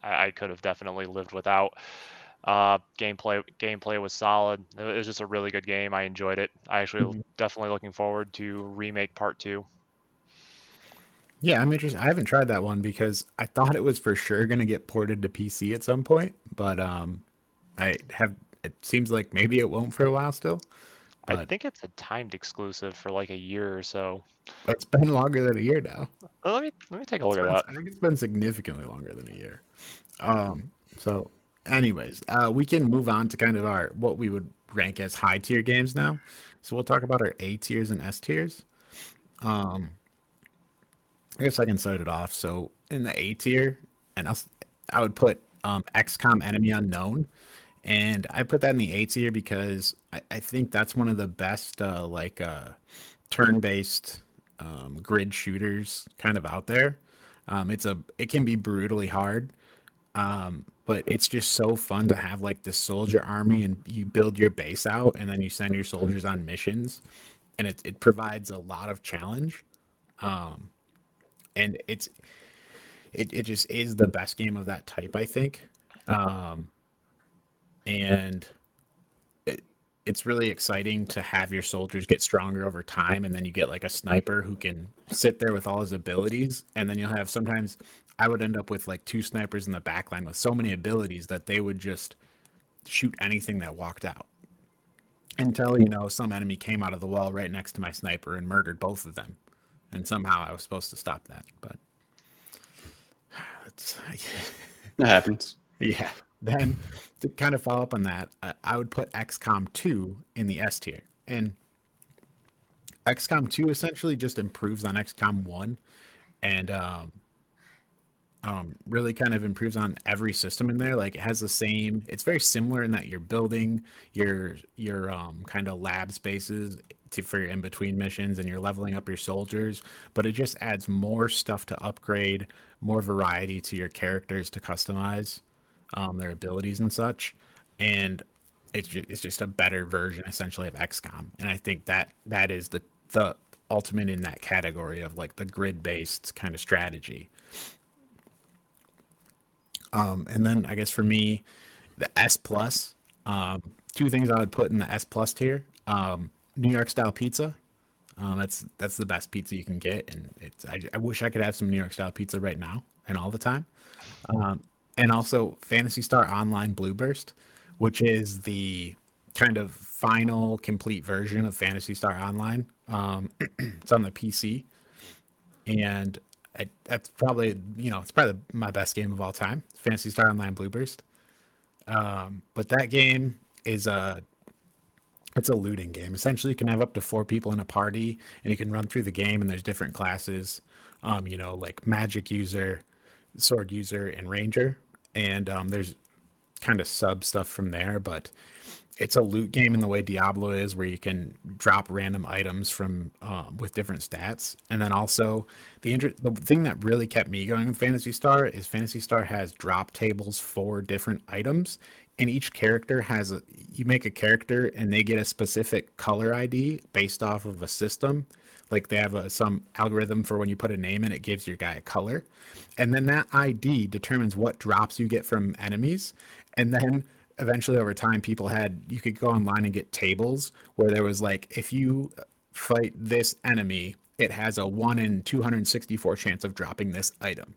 I, I could have definitely lived without. Uh, gameplay gameplay was solid. It was just a really good game. I enjoyed it. I actually Mhm. definitely looking forward to remake part two. Yeah, I'm interested. I haven't tried that one because I thought it was for sure going to get ported to PC at some point, but um, I have. It seems like maybe it won't for a while still. I think it's a timed exclusive for like a year or so. it's been longer than a year now. Let me let me take a look at that. I think it's been significantly longer than a year. Um, so, anyways, uh, we can move on to kind of our what we would rank as high tier games now. So we'll talk about our A tiers and S tiers. Um, I guess I can start it off. So in the A tier, and I'll, I would put um, XCOM Enemy Unknown, and I put that in the A tier because I, I think that's one of the best uh, like uh, turn-based um, grid shooters kind of out there. Um, it's a it can be brutally hard, um, but it's just so fun to have like this soldier army and you build your base out and then you send your soldiers on missions, and it it provides a lot of challenge, um, and it's it it just is the best game of that type I think, um, and it's really exciting to have your soldiers get stronger over time and then you get like a sniper who can sit there with all his abilities and then you'll have sometimes i would end up with like two snipers in the back line with so many abilities that they would just shoot anything that walked out. Until you know some enemy came out of the wall right next to my sniper and murdered both of them and somehow i was supposed to stop that but it's that happens yeah then to kind of follow up on that, I, I would put XCOM 2 in the S tier. And XCOM 2 essentially just improves on XCOM 1 and um, um, really kind of improves on every system in there. Like it has the same, it's very similar in that you're building your your um, kind of lab spaces to, for your in between missions and you're leveling up your soldiers, but it just adds more stuff to upgrade, more variety to your characters to customize um, their abilities and such, and it's just, it's just a better version essentially of XCOM. And I think that that is the the ultimate in that category of like the grid based kind of strategy. Um, and then I guess for me, the S plus, um, two things I would put in the S plus tier. Um, New York style pizza. Um, that's that's the best pizza you can get, and it's. I, I wish I could have some New York style pizza right now and all the time. Um, and also Phantasy Star Online Blue Burst, which is the kind of final complete version of Phantasy Star Online. Um, it's on the PC, and I, that's probably you know it's probably my best game of all time, Phantasy Star Online Blue Burst. Um, but that game is a it's a looting game. Essentially, you can have up to four people in a party, and you can run through the game, and there's different classes. Um, you know, like magic user, sword user and ranger and um, there's kind of sub stuff from there but it's a loot game in the way diablo is where you can drop random items from um, with different stats and then also the inter- the thing that really kept me going with Phantasy Star is Phantasy Star has drop tables for different items and each character has a you make a character and they get a specific color id based off of a system. Like they have a, some algorithm for when you put a name in, it gives your guy a color, and then that ID determines what drops you get from enemies, and then eventually over time people had you could go online and get tables where there was like if you fight this enemy it has a 1 in 264 chance of dropping this item.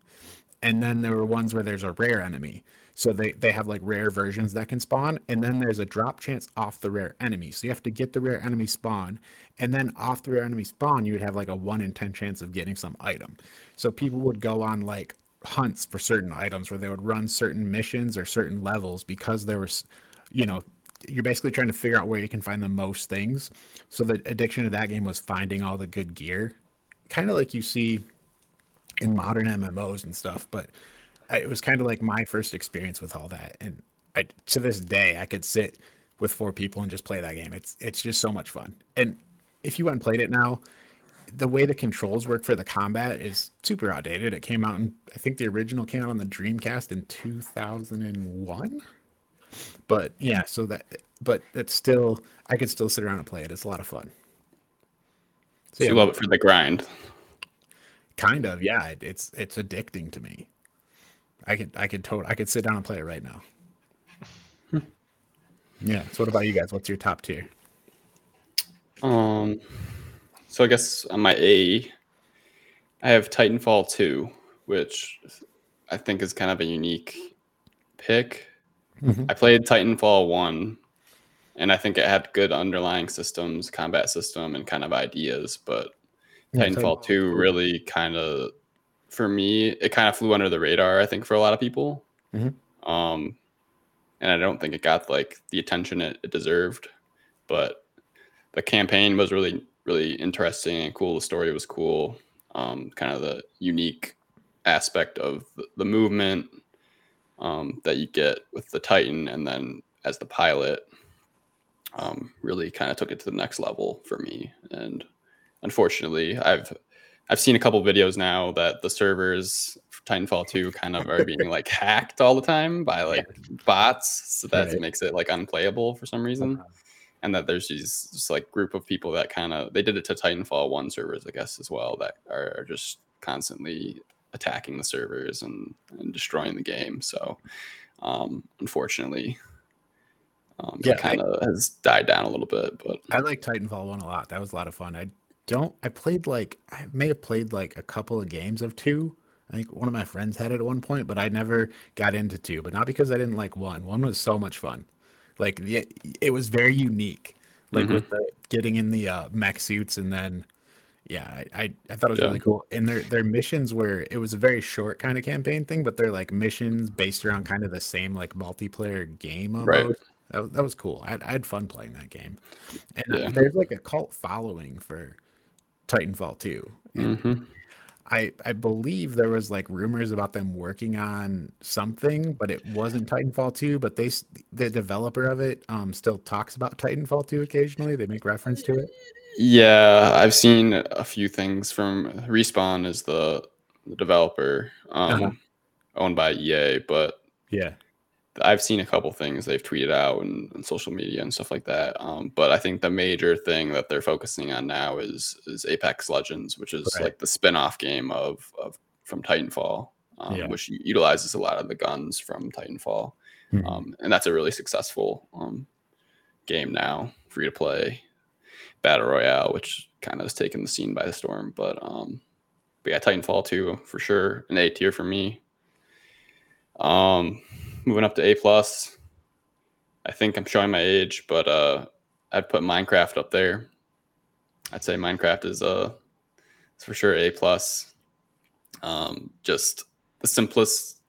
And then there were ones where there's a rare enemy so they, they have like rare versions that can spawn, and then there's a drop chance off the rare enemy. So you have to get the rare enemy spawn, and then off the rare enemy spawn, you would have like a one in ten chance of getting some item. So people would go on like hunts for certain items where they would run certain missions or certain levels because there was, you know, you're basically trying to figure out where you can find the most things. So the addiction to that game was finding all the good gear, kind of like you see in modern MMOs and stuff, but it was kind of like my first experience with all that, and I, to this day, I could sit with four people and just play that game. It's it's just so much fun. And if you went and played it now, the way the controls work for the combat is super outdated. It came out, in, I think the original came out on the Dreamcast in 2001. But yeah, so that, but it's still, I could still sit around and play it. It's a lot of fun. So, yeah, you love it for the grind. Kind of, yeah. It, it's it's addicting to me. I could I could total I could sit down and play it right now. yeah. So what about you guys? What's your top tier? Um so I guess on my A I have Titanfall 2, which I think is kind of a unique pick. Mm-hmm. I played Titanfall 1 and I think it had good underlying systems, combat system and kind of ideas, but yeah, Titanfall 2 really kind of for me, it kind of flew under the radar. I think for a lot of people, mm-hmm. um, and I don't think it got like the attention it, it deserved. But the campaign was really really interesting and cool. The story was cool. Um, kind of the unique aspect of the, the movement um, that you get with the Titan, and then as the pilot, um, really kind of took it to the next level for me. And unfortunately, I've I've seen a couple videos now that the servers for Titanfall 2 kind of are being like hacked all the time by like bots, so that Right. makes it like unplayable for some reason. And that there's these just like group of people that kind of they did it to Titanfall 1 servers, I guess, as well, that are, are just constantly attacking the servers and, and destroying the game. So um unfortunately, um, Yeah, it kind of has died down a little bit, but I like Titanfall one a lot. That was a lot of fun. I don't. I played like I may have played like a couple of games of two. I think one of my friends had it at one point, but I never got into two. But not because I didn't like one. One was so much fun. Like the, it was very unique. Like Mhm. with the getting in the uh, mech suits and then. Yeah, I, I, thought it was Yeah. really cool. And their their missions were it was a very short kind of campaign thing, but they're like missions based around kind of the same like multiplayer game almost. Right. That, was- that was cool. I, I had fun playing that game. And Yeah. there's like a cult following for Titanfall 2. And Mhm. I I believe there was like rumors about them working on something, but it wasn't Titanfall 2. But they the developer of it um still talks about Titanfall 2 occasionally. They make reference to it. Yeah, I've seen a few things from Respawn is the, the developer um, Uh-huh. owned by EA, but Yeah. I've seen a couple things they've tweeted out and, and social media and stuff like that. Um, but I think the major thing that they're focusing on now is is Apex Legends, which is Right. like the spin-off game of, of from Titanfall, um, Yeah. which utilizes a lot of the guns from Titanfall. Mhm. Um, and that's a really successful um, game now, free to play battle royale, which kind of has taken the scene by the storm. But um, but yeah, Titanfall 2 for sure, an A tier for me. Um, moving up to A plus. I think I'm showing my age, but uh, I'd put Minecraft up there. I'd say Minecraft is uh, it's for sure A plus. Um, just the simplest,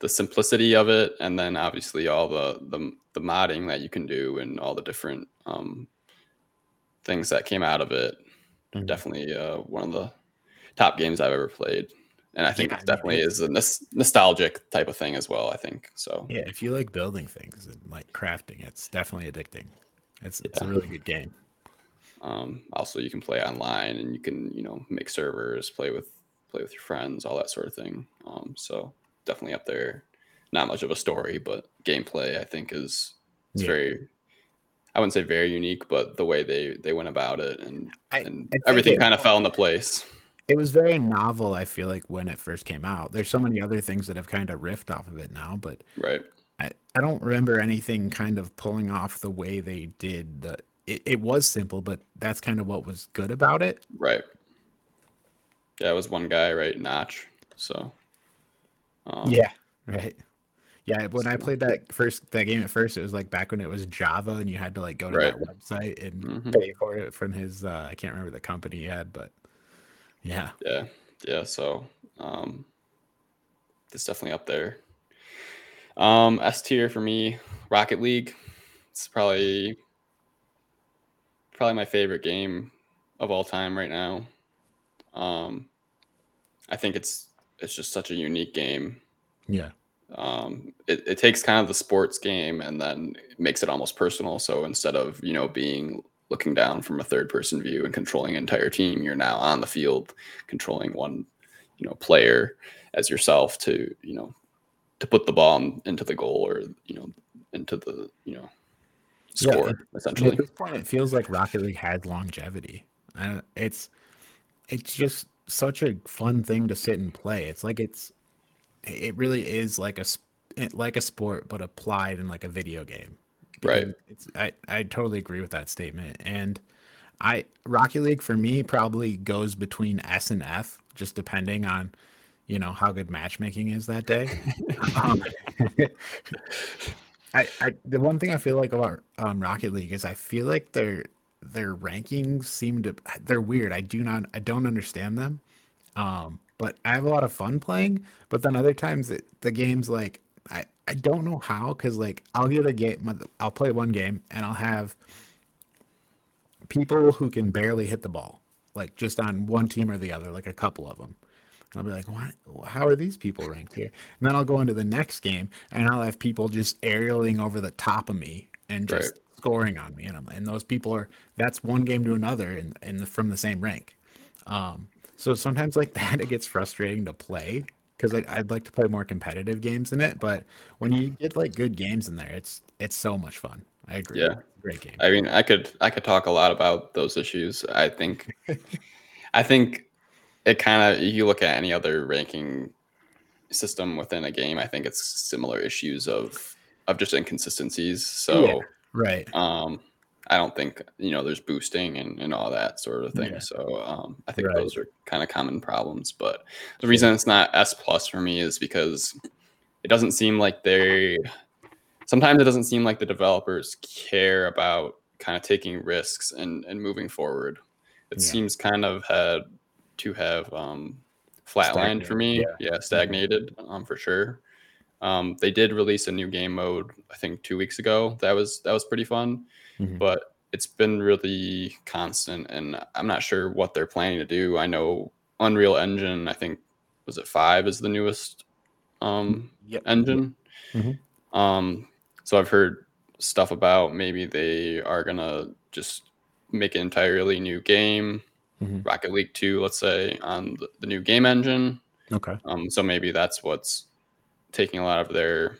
the simplicity of it, and then obviously all the the the modding that you can do and all the different um, things that came out of it. Mhm. Definitely uh, one of the top games I've ever played, and I think Yeah, it definitely it's- is a nostalgic type of thing as well. I think so. Yeah, if you like building things and like crafting, it's definitely addicting. It's it's a really good game. Um, also, you can play online and you can you know make servers, play with play with your friends, all that sort of thing. Um, so definitely up there. Not much of a story, but gameplay I think is it's Yeah. very. I wouldn't say very unique, but the way they they went about it and I- and I everything kind of fell into place. It was very novel, I feel like, when it first came out. There's so many other things that have kind of riffed off of it now, but Right. I, I don't remember anything kind of pulling off the way they did the it, it was simple, but that's kind of what was good about it. Right. Yeah, it was one guy, right? Notch. So. Um, Yeah. Right. Yeah, when I played that first that game at first, it was like back when it was Java and you had to like go to Right. that website and Mhm. pay for it from his uh I can't remember the company he had, but yeah. Yeah. Yeah. So, um, it's definitely up there. Um, S tier for me, Rocket League. It's probably probably my favorite game of all time right now. Um, I think it's it's just such a unique game. Yeah. um, it, it takes kind of the sports game and then makes it almost personal. So instead of you know being looking down from a third person view and controlling an entire team, you're now on the field controlling one you know player as yourself to you know to put the ball in- into the goal or you know into the you know score And essentially. at this point, it feels like Rocket League had longevity. Uh, it's it's just such a fun thing to sit and play. It's like it's it really is like a like a sport, but applied in like a video game. Right. It's I I totally agree with that statement. And I Rocket League for me probably goes between S and F, just depending on you know how good matchmaking is that day. um, I, I the one thing I feel like about um, Rocket League is I feel like their their rankings seem to they're weird. I do not I don't understand them. Um, but I have a lot of fun playing. But then other times it, the game's like I I don't know how because like I'll get a game I'll play one game and I'll have people who can barely hit the ball, like just on one team or the other, like a couple of them. And I'll be like, what? How are these people ranked here? And then I'll go into the next game and I'll have people just aerialing over the top of me and just right. scoring on me. And, I'm, and those people are, that's one game to another and, and from the same rank. Um, so sometimes like that, it gets frustrating to play because I'd like to play more competitive games in it. But when you get like good games in there, it's it's so much fun. I agree. Yeah, great game. I mean, I could I could talk a lot about those issues. I think, I think it kind of you look at any other ranking system within a game. I think it's similar issues of of just inconsistencies. So yeah, right. Um, I don't think you know there's boosting and, and all that sort of thing. Yeah. So um, I think right. those are kind of common problems. But the reason it's not S plus for me is because it doesn't seem like they. Sometimes it doesn't seem like the developers care about kind of taking risks and and moving forward. It yeah. seems kind of had to have um, flatlined for me. Yeah, yeah stagnated um, for sure. Um, they did release a new game mode, I think, two weeks ago. That was that was pretty fun, mm-hmm. but it's been really constant, and I'm not sure what they're planning to do. I know Unreal Engine, I think, was it five is the newest um, yep. engine. Mm-hmm. Um, so I've heard stuff about maybe they are gonna just make an entirely new game, mm-hmm. Rocket League Two, let's say, on the, the new game engine. Okay. Um, so maybe that's what's taking a lot of their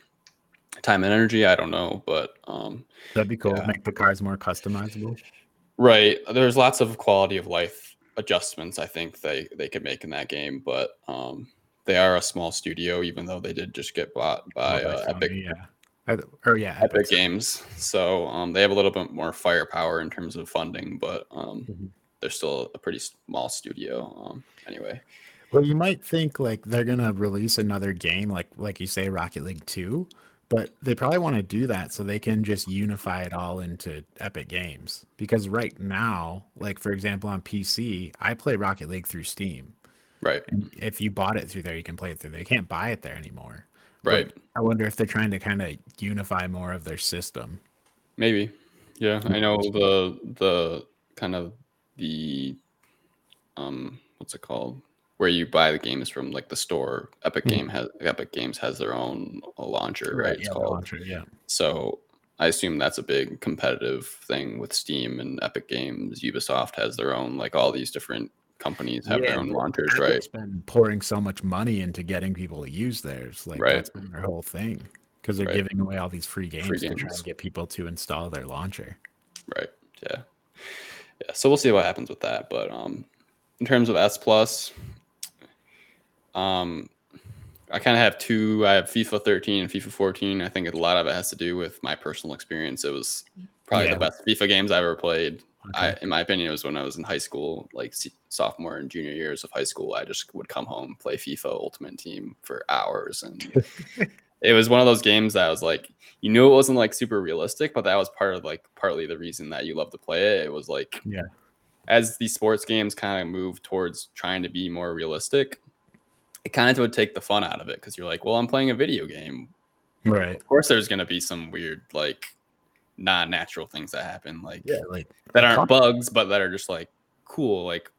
time and energy. I don't know, but um, that'd be cool. Yeah. Make the cars more customizable. Right. There's lots of quality of life adjustments I think they they could make in that game, but um, they are a small studio, even though they did just get bought by oh, uh, Epic. Yeah. Or yeah, Epic, Epic Games. So um, they have a little bit more firepower in terms of funding, but um, mm-hmm. they're still a pretty small studio. Um, anyway, well, you might think like they're gonna release another game, like like you say, Rocket League Two, but they probably want to do that so they can just unify it all into Epic Games. Because right now, like for example, on PC, I play Rocket League through Steam. Right. And if you bought it through there, you can play it through there. You can't buy it there anymore. Right. But I wonder if they're trying to kind of unify more of their system. Maybe. Yeah, I know the the kind of the um what's it called? Where you buy the games from like the store. Epic mm-hmm. Game has Epic Games has their own uh, launcher, right? right it's yeah, called launcher, yeah. So I assume that's a big competitive thing with Steam and Epic Games. Ubisoft has their own, like all these different companies have yeah, their own launchers, Epic's right? It's been pouring so much money into getting people to use theirs. Like right. that's been their whole thing because they're right. giving away all these free games, free games to try and get people to install their launcher. Right. Yeah. Yeah. So we'll see what happens with that. But um, in terms of S plus, um, I kind of have two. I have FIFA 13 and FIFA 14. I think a lot of it has to do with my personal experience. It was probably yeah. the best FIFA games I've ever played. Okay. I, in my opinion, it was when I was in high school, like sophomore and junior years of high school. I just would come home, play FIFA Ultimate Team for hours, and it was one of those games that I was like, you knew it wasn't like super realistic, but that was part of like partly the reason that you love to play it. It was like, yeah, as these sports games kind of move towards trying to be more realistic, it kind of would take the fun out of it because you're like, well, I'm playing a video game. Right. Of course, there's going to be some weird, like, non natural things that happen, like, yeah, like that aren't bugs, but that are just like cool, like,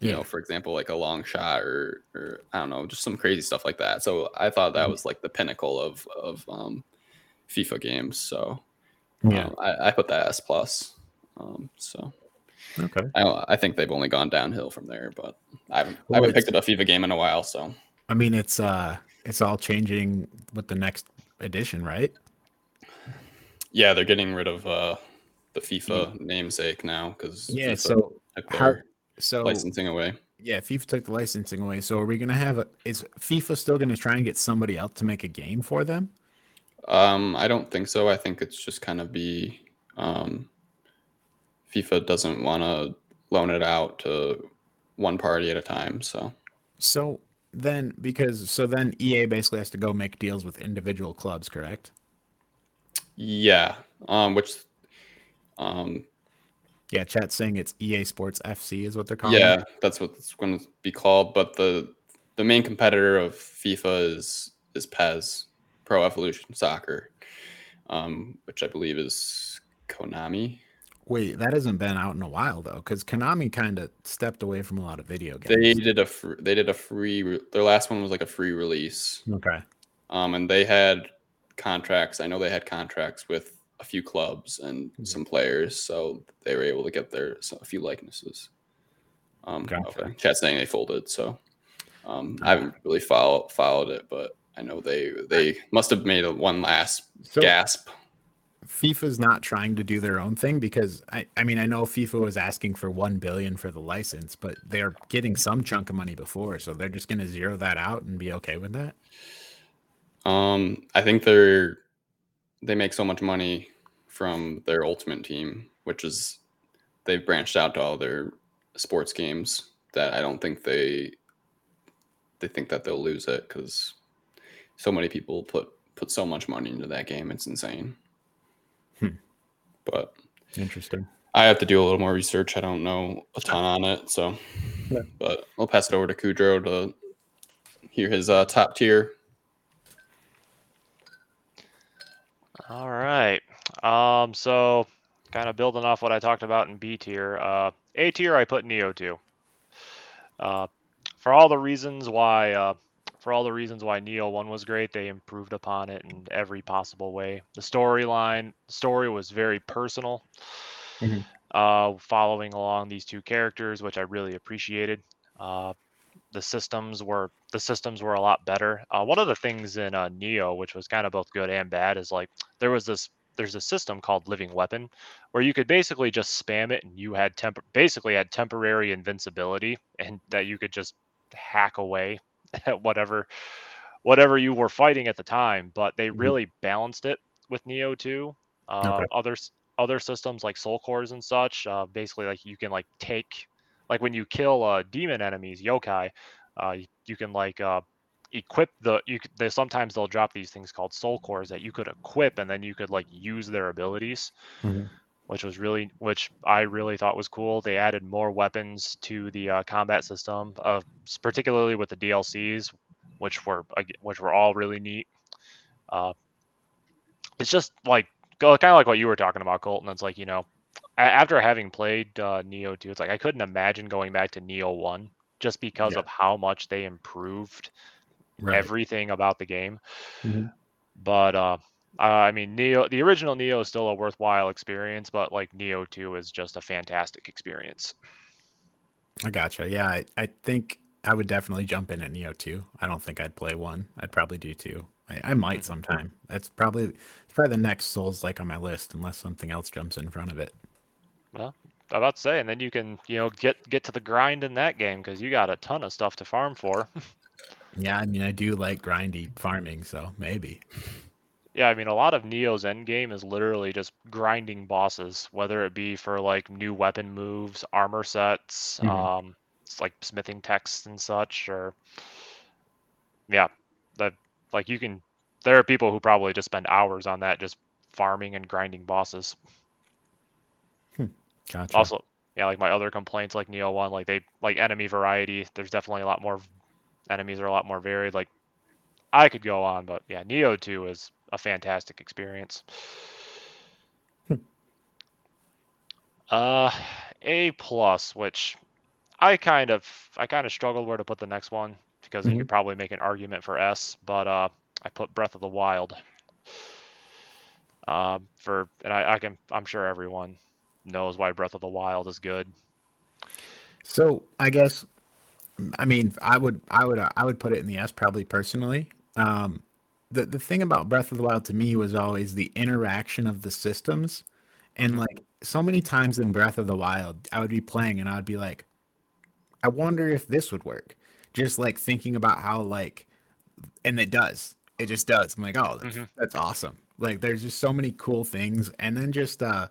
you yeah. know, for example, like a long shot or, or I don't know, just some crazy stuff like that. So I thought that mm-hmm. was like the pinnacle of, of, um, FIFA games. So, yeah, um, I, I, put that S plus. Um, so, okay, I, I think they've only gone downhill from there, but I haven't, well, I haven't picked up a FIFA game in a while. So, I mean, it's uh, it's all changing with the next edition, right? Yeah, they're getting rid of uh, the FIFA namesake now because yeah. FIFA so how, so licensing away. Yeah, FIFA took the licensing away. So are we gonna have a? Is FIFA still gonna try and get somebody else to make a game for them? Um, I don't think so. I think it's just kind of be um, FIFA doesn't want to loan it out to one party at a time. So so then because so then EA basically has to go make deals with individual clubs, correct? Yeah. Um which um yeah, chat saying it's EA Sports FC is what they're calling Yeah, it. that's what it's going to be called, but the the main competitor of FIFA is is PES, Pro Evolution Soccer. Um which I believe is Konami. Wait, that hasn't been out in a while though, because Konami kind of stepped away from a lot of video games. They did a fr- they did a free. Re- their last one was like a free release. okay. Um, and they had contracts. I know they had contracts with a few clubs and Mhm. some players, so they were able to get their so, a few likenesses. Um, Gotcha. okay. Chat saying they folded, so um, I haven't really follow, followed it, but I know they they must have made a one last So gasp. FIFA's not trying to do their own thing because I, I mean I know FIFA was asking for one billion for the license, but they're getting some chunk of money before, so they're just gonna zero that out and be okay with that. Um, I think they're they make so much money from their ultimate team, which is they've branched out to all their sports games that I don't think they they think that they'll lose it because so many people put put so much money into that game. It's insane. Hmm. But Interesting. I have to do a little more research. I don't know a ton on it, so Yeah. but I'll pass it over to Kudrow to hear his uh, top tier. All right. Um, so kind of building off what I talked about in B tier. Uh, A tier, I put Nioh 2. Uh, for all the reasons why, uh, for all the reasons why Nioh 1 was great, they improved upon it in every possible way. The storyline, the story was very personal. Mhm. Uh, following along these two characters, which I really appreciated. Uh, the systems were the systems were a lot better. Uh, one of the things in uh, Nioh, which was kind of both good and bad, is like there was this there's a system called Living Weapon, where you could basically just spam it and you had temp basically had temporary invincibility and that you could just hack away whatever whatever you were fighting at the time. But they Mhm. really balanced it with Nioh 2. Uh, Okay. Other other systems like Soul Cores and such, uh, basically like you can like take like when you kill uh, demon enemies, yokai, uh, you, you can like uh, equip the you they sometimes they'll drop these things called soul cores that you could equip and then you could like use their abilities Mhm. Which was really which i really thought was cool they added more weapons to the uh, combat system uh, particularly with the dlcs which were which were all really neat uh, it's just like kind of like what you were talking about colton it's like you know after having played uh, Nioh 2 it's like i couldn't imagine going back to Nioh 1 just because Yeah. of how much they improved Right. everything about the game. Mhm. But uh, I mean, Nioh, the original Nioh is still a worthwhile experience, but like Nioh 2 is just a fantastic experience. I gotcha. Yeah, I, I think I would definitely jump in at Nioh 2. I don't think I'd play one. I'd probably do two. I, I might Mhm. sometime. That's probably it's probably the next Souls like on my list, unless something else jumps in front of it. Well, I'm about to say, and then you can you know get get to the grind in that game because you got a ton of stuff to farm for. Yeah, I mean I do like grindy farming, so maybe. yeah, I mean, a lot of Nioh's end game is literally just grinding bosses, whether it be for like new weapon moves, armor sets, Mhm. um, it's like smithing texts and such, or yeah, that like you can. There are people who probably just spend hours on that, just farming and grinding bosses. Hmm. Gotcha. Also, yeah, like my other complaints, like Nioh One, like they like enemy variety. There's definitely a lot more enemies are a lot more varied. Like I could go on, but yeah, Nioh Two is a fantastic experience. Hmm. uh, A plus, which I kind of I kind of struggled where to put the next one because you Mhm. could probably make an argument for S, but uh, I put Breath of the Wild. Um, for and I, I can I'm sure everyone knows why Breath of the Wild is good. So I guess, I mean, I would, I would, uh, I would put it in the S probably personally. Um, the the thing about Breath of the Wild to me was always the interaction of the systems, and Mhm. like so many times in Breath of the Wild, I would be playing and I'd be like, I wonder if this would work. Just like thinking about how like, and it does. It just does. I'm like, oh, that's, Mhm. that's awesome. Like, there's just so many cool things, and then just uh,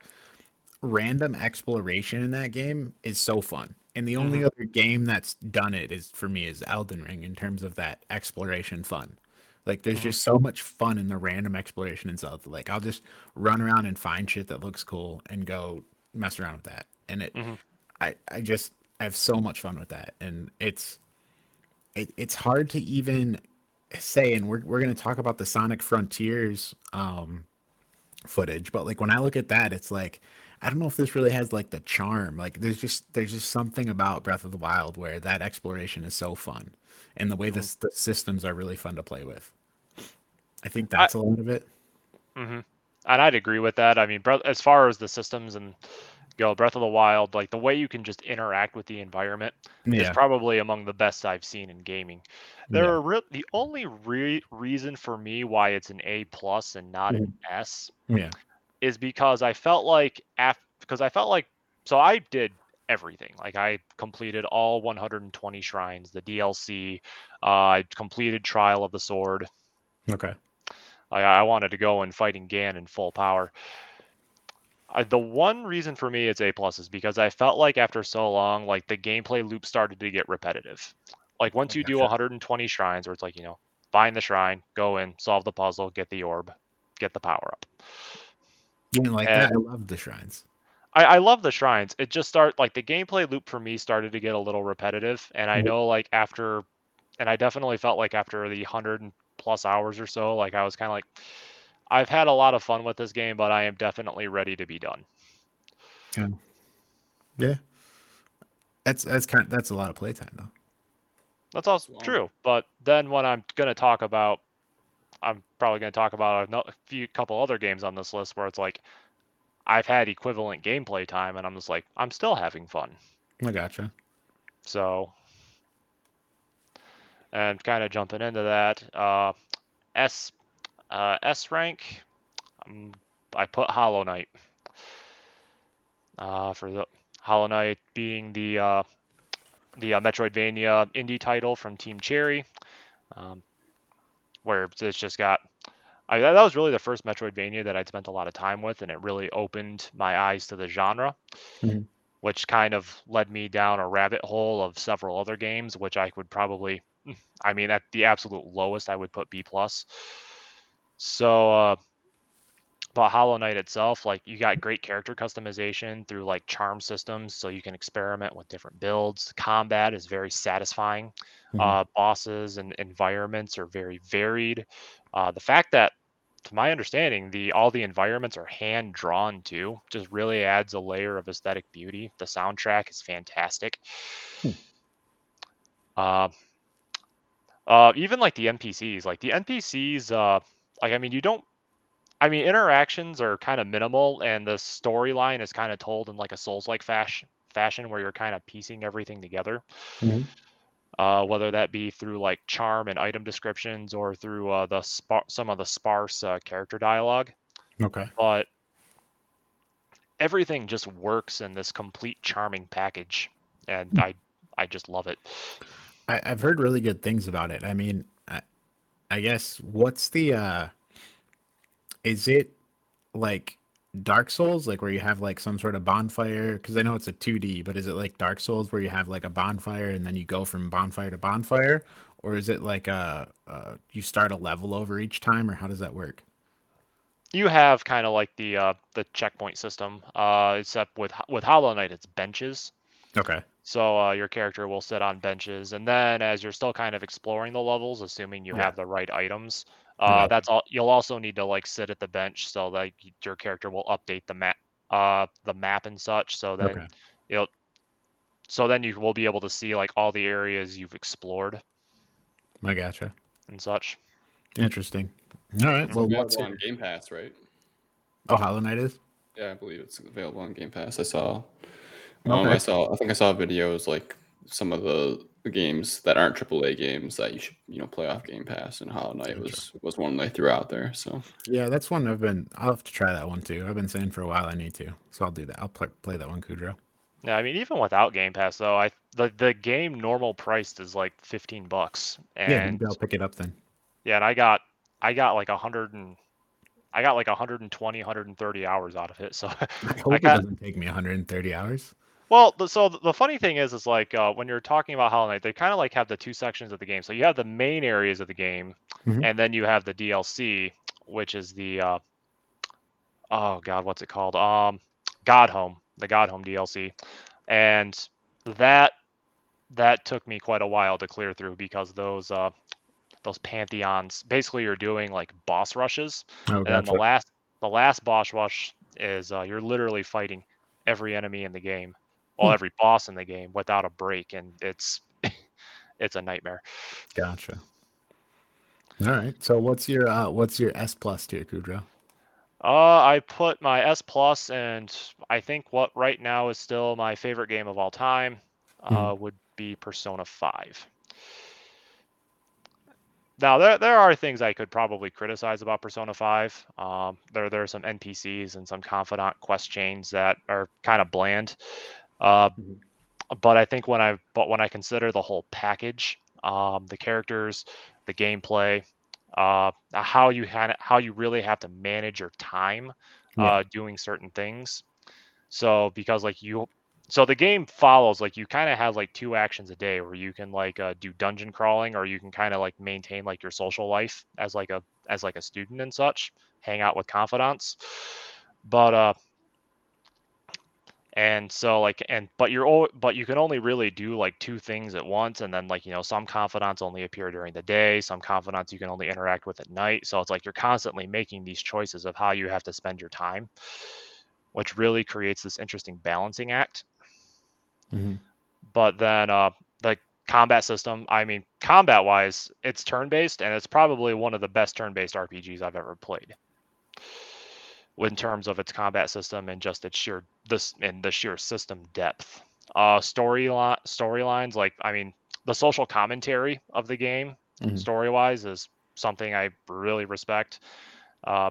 random exploration in that game is so fun. And the only other game that's done it is for me is Elden Ring in terms of that exploration fun. Like there's Mhm. just so much fun in the random exploration in Zelda. Like I'll just run around and find shit that looks cool and go mess around with that. And it Mhm. I I just I have so much fun with that. And it's it, it's hard to even say and we're we're gonna talk about the Sonic Frontiers um footage, but like when I look at that, it's like I don't know if this really has like the charm. Like there's just there's just something about Breath of the Wild where that exploration is so fun, and the way the, the systems are really fun to play with. I think that's I, a lot of it. Mm-hmm. And I'd agree with that. I mean, as far as the systems and go, Breath of the Wild, like the way you can just interact with the environment yeah. is probably among the best I've seen in gaming. There yeah. are re- the only re- reason for me why it's an A plus and not mm-hmm. an S. Yeah is because I felt like after because I felt like so I did everything. Like I completed all 120 shrines, the DLC. Uh, I completed Trial of the Sword. Okay. I, I wanted to go and fighting Gan in full power. I, the one reason for me it's A plus is because I felt like after so long, like the gameplay loop started to get repetitive. Like once you do 120 shrines, where it's like you know, find the shrine, go in, solve the puzzle, get the orb, get the power up. You know, like and that. I love the shrines. I, I love the shrines. It just start like the gameplay loop for me started to get a little repetitive, and I know like after, and I definitely felt like after the hundred plus hours or so, like I was kind of like, I've had a lot of fun with this game, but I am definitely ready to be done. Yeah, yeah. That's that's kind of, that's a lot of playtime though. That's also true. But then when I'm gonna talk about I'm probably going to talk about a few couple other games on this list where it's like I've had equivalent gameplay time and I'm just like I'm still having fun. I gotcha. So and kind of jumping into that, uh, S uh, S rank, um, I put Hollow Knight. Uh, for the Hollow Knight being the uh, the uh, Metroidvania indie title from Team Cherry. Um, where it's just got I, that was really the first Metroidvania that I'd spent a lot of time with, and it really opened my eyes to the genre, mm-hmm. which kind of led me down a rabbit hole of several other games, which I would probably, I mean, at the absolute lowest, I would put B plus. So, uh, but Hollow Knight itself, like you got great character customization through like charm systems, so you can experiment with different builds. Combat is very satisfying. Mm-hmm. Uh, bosses and environments are very varied. Uh, the fact that, to my understanding, the all the environments are hand drawn too, just really adds a layer of aesthetic beauty. The soundtrack is fantastic. Hmm. Uh, uh, even like the NPCs, like the NPCs, uh, like I mean, you don't I mean, interactions are kind of minimal, and the storyline is kind of told in like a Souls-like fashion, fashion where you're kind of piecing everything together. Mm-hmm. Uh, whether that be through like charm and item descriptions or through uh, the spar- some of the sparse uh, character dialogue. Okay. But everything just works in this complete charming package, and mm-hmm. I I just love it. I, have heard really good things about it. I mean, I, I guess what's the uh is it like Dark Souls, like where you have like some sort of bonfire? Because I know it's a 2D, but is it like Dark Souls where you have like a bonfire and then you go from bonfire to bonfire, or is it like a, uh, you start a level over each time, or how does that work? You have kind of like the uh, the checkpoint system, uh, except with with Hollow Knight, it's benches. Okay. So uh, your character will sit on benches, and then as you're still kind of exploring the levels, assuming you yeah. have the right items, uh, that's all. You'll also need to like sit at the bench so that your character will update the map, uh, the map and such. So then okay. you'll, so then you will be able to see like all the areas you've explored. I gotcha. And such. Interesting. All right. Well, what's on Game Pass, right? Oh, Hollow Knight is. Yeah, I believe it's available on Game Pass. I saw. Um, okay. I saw. I think I saw videos like some of the games that aren't AAA games that you should you know play off Game Pass, and Hollow Knight was was one they threw out there. So yeah, that's one I've been. I'll have to try that one too. I've been saying for a while I need to, so I'll do that. I'll play play that one, Kudrow. Yeah, I mean even without Game Pass though, I the the game normal priced is like fifteen bucks, and yeah, maybe I'll pick it up then. Yeah, and I got I got like a hundred and I got like 120, 130 hours out of it. So I hope I got, it doesn't take me 130 hours. Well, so the funny thing is, is like uh, when you're talking about Hollow Knight, they kind of like have the two sections of the game. So you have the main areas of the game, mm-hmm. and then you have the DLC, which is the uh, oh god, what's it called? Um, Godhome, the Godhome DLC, and that that took me quite a while to clear through because those uh those pantheons basically you're doing like boss rushes, oh, and then the last the last boss rush is uh, you're literally fighting every enemy in the game, well, every boss in the game without a break, and it's it's a nightmare. Gotcha. All right. So what's your uh what's your S plus tier, Kudrow? Uh, I put my S plus, and I think what right now is still my favorite game of all time uh, would be Persona Five. Now there there are things I could probably criticize about Persona Five. Um, there there are some NPCs and some confidant quest chains that are kind of bland. Uh, Mhm. but I think when I but when I consider the whole package, um, the characters, the gameplay, uh, how you had how you really have to manage your time Yeah. uh, doing certain things. So because like you so the game follows like you kind of have like two actions a day where you can like uh, do dungeon crawling or you can kind of like maintain like your social life as like a as like a student and such hang out with confidants but uh and so like and but you're o- but you can only really do like two things at once and then like you know some confidants only appear during the day some confidants you can only interact with at night so it's like you're constantly making these choices of how you have to spend your time which really creates this interesting balancing act Mm-hmm. but then uh the combat system i mean combat wise it's turn based and it's probably one of the best turn based rpgs i've ever played in terms of its combat system and just its sheer this and the sheer system depth uh storyline storylines like i mean the social commentary of the game Mhm. story wise is something i really respect uh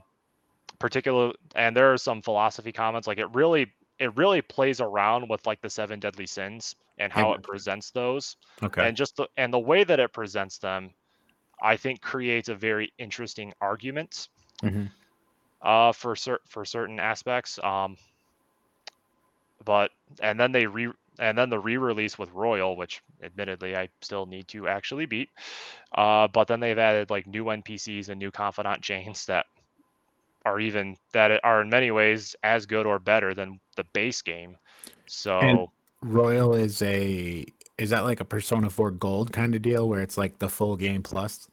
particular and there are some philosophy comments like it really it really plays around with like the seven deadly sins and how it presents those Okay. and just the and the way that it presents them i think creates a very interesting argument Mhm. Uh for cer- for certain aspects um but and then they re and then the re-release with royal which admittedly i still need to actually beat uh but then they've added like new npcs and new confidant chains that are even that are in many ways as good or better than the base game so Royal is a is that like a Persona 4 Gold kind of deal where it's like the full game plus?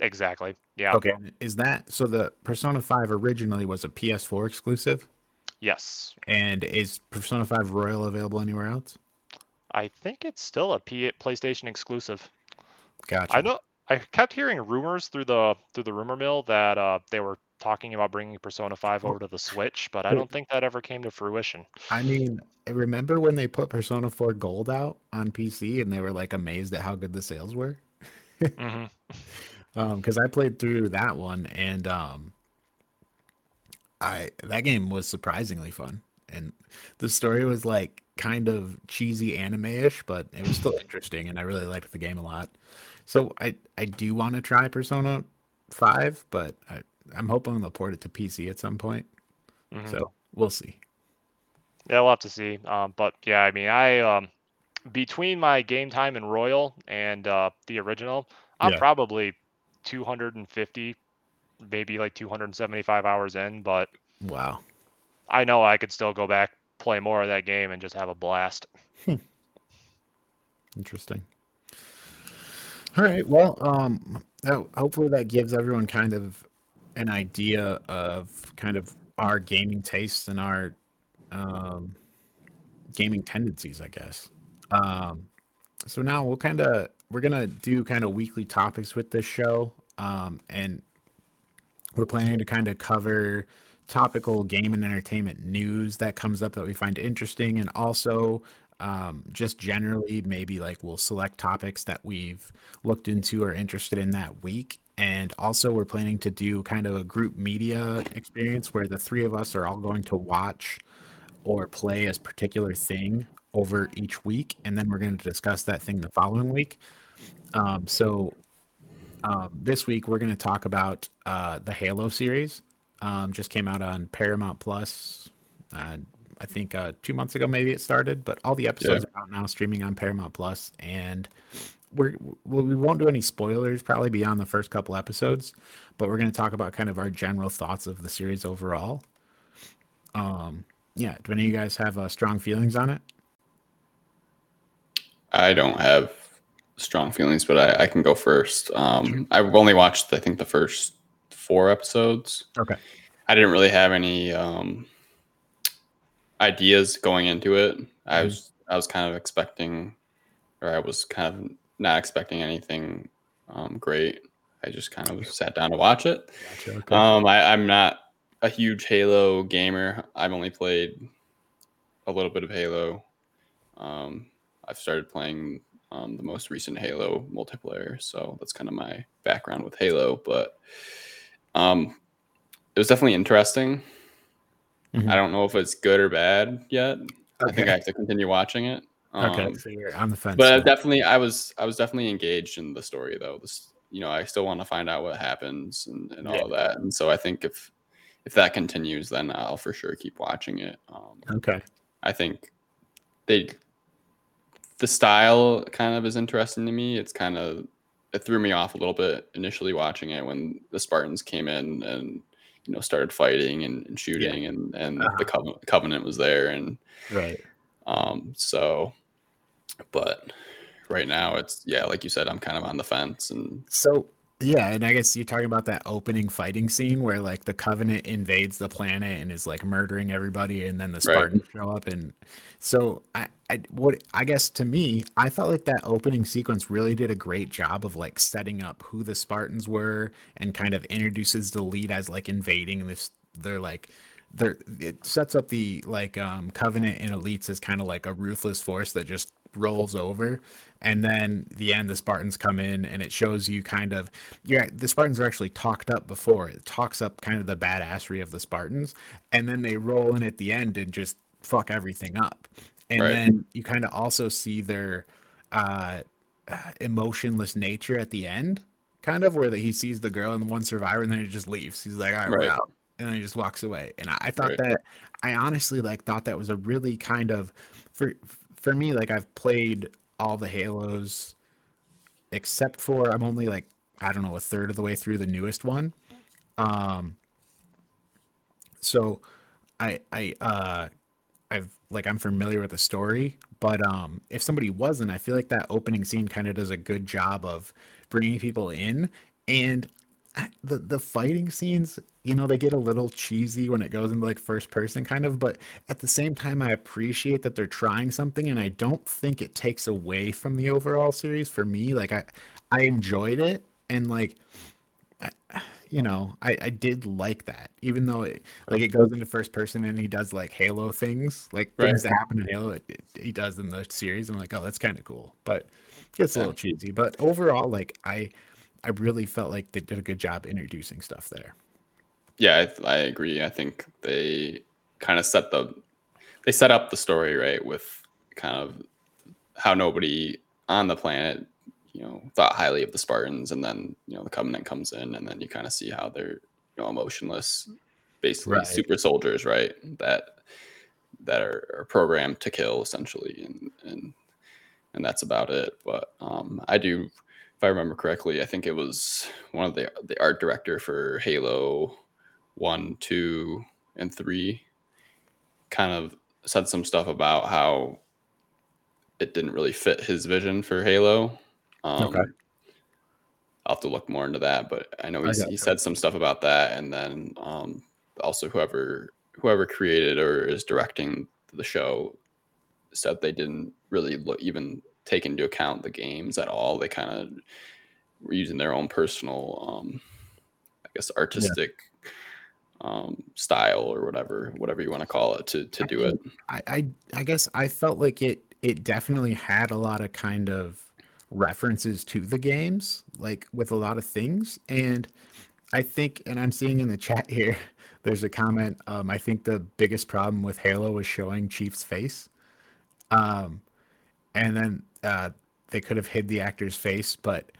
Exactly yeah Okay. Is that so the Persona 5 originally was a PS4 exclusive yes and is Persona 5 Royal available anywhere else? i think it's still a P- playstation exclusive Gotcha. I know I kept hearing rumors through the through the rumor mill that uh, they were talking about bringing Persona 5 over to the Switch, but I don't think that ever came to fruition. I mean, remember when they put Persona 4 Gold out on PC and they were like amazed at how good the sales were? hmm um because i played through that one and um i that game was surprisingly fun. And the story was like kind of cheesy anime-ish but it was still interesting and i really liked the game a lot. So i i do want to try persona 5 but I, i'm hoping they'll port it to pc at some point. Hmm so we'll see. Yeah, we'll have to see. Um, but yeah, I mean, I um, between my game time in Royal and uh, the original, I'm Yeah. probably 250, maybe like 275 hours in. But wow I know I could still go back, play more of that game, and just have a blast. Interesting. All right. Well, um, that, hopefully that gives everyone kind of an idea of kind of our gaming tastes and our um, gaming tendencies, I guess. Um, so now we'll kind of we're gonna do kind of weekly topics with this show, um, and we're planning to kind of cover topical game and entertainment news that comes up that we find interesting, and also um, just generally maybe like we'll select topics that we've looked into or interested in that week. And also, we're planning to do kind of a group media experience where the three of us are all going to watch or play a particular thing over each week, and then we're going to discuss that thing the following week. Um, so, um, this week we're going to talk about uh, the Halo series. Um, just came out on Paramount Plus. Uh, I think uh, two months ago, maybe it started, but all the episodes are out now, streaming on Paramount Plus, and we're well, we won't do any spoilers probably beyond the first couple episodes, but we're going to talk about kind of our general thoughts of the series overall. Um, yeah, do any of you guys have uh, strong feelings on it? I don't have strong feelings, but I, I can go first. Um, I've only watched, I think, the first four episodes. Okay. I didn't really have any um, ideas going into it. I Mhm. was I was kind of expecting, or I was kind of not expecting anything um, great. I just kind of sat down to watch it. Gotcha, okay. Um, I, I'm not a huge Halo gamer. I've only played a little bit of Halo. Um, I've started playing um, the most recent Halo multiplayer, so that's kind of my background with Halo. But um, it was definitely interesting. Mhm. I don't know if it's good or bad yet. I think I have to continue watching it. okay, Um, so you're on the fence. but still. definitely, I was I was definitely engaged in the story though. This, you know, I still want to find out what happens and, and all of that. And so I think if if that continues, then I'll for sure keep watching it. Um, okay. I think they the style kind of is interesting to me. It's kind of it threw me off a little bit initially watching it when the Spartans came in and you know started fighting and, and shooting and and Uh-huh. the covenant, covenant was there and Right. um so but right now it's yeah like you said I'm kind of on the fence and So yeah, and I guess you're talking about that opening fighting scene where like the Covenant invades the planet and is like murdering everybody, and then the Right. Spartans show up, and so I, I what I guess to me, I felt like that opening sequence really did a great job of like setting up who the Spartans were and kind of introduces the lead as like invading this. They're like they're it sets up the like um covenant and elites as kind of like a ruthless force that just rolls over. And then the end the spartans come in and it shows you kind of yeah the spartans are actually talked up before. It talks up kind of the badassery of the spartans. And then they roll in at the end and just fuck everything up and Right. then you kind of also see their uh emotionless nature at the end kind of where that he sees the girl and the one survivor and then he just leaves. He's like all right, we're out. And then he just walks away. And i, I thought Right. that i honestly like thought that was a really kind of for for me like i've played all the halos except for i'm only like i don't know a third of the way through the newest one. Um so i i uh like i'm familiar with the story but um if somebody wasn't i feel like that opening scene kind of does a good job of bringing people in. And the the fighting scenes you know they get a little cheesy when it goes into like first person kind of but at the same time i appreciate that they're trying something and i don't think it takes away from the overall series for me. Like i i enjoyed it and like I- you know i i did like that even though it like it goes into first person and he does like halo things like Right. things that happen in halo it, it- he does in the series. I'm like oh that's kind of cool but it gets a little cheesy but overall like i i really felt like they did a good job introducing stuff there. Yeah I, I agree. I think they kind of set the they set up the story right with kind of how nobody on the planet you know thought highly of the Spartans and then you know the covenant comes in and then you kind of see how they're you know emotionless basically Right. super soldiers right that that are, are programmed to kill essentially and and and that's about it but um I do if I remember correctly I think it was one of the the art director for Halo one, two, and three kind of said some stuff about how it didn't really fit his vision for Halo. Um, Okay. I'll have to look more into that, but I know I he said some stuff about that, and then um, also whoever whoever created or is directing the show said they didn't really look, even take into account the games at all. They kind of were using their own personal, um, I guess, artistic um, style or whatever, whatever you want to call it, to to I do it. I, I I guess I felt like it it definitely had a lot of kind of references to the games, like with a lot of things. And I think, and I'm seeing in the chat here, there's a comment. Um, I think the biggest problem with Halo was showing Chief's face. Um, and then uh, they could have hid the actor's face, but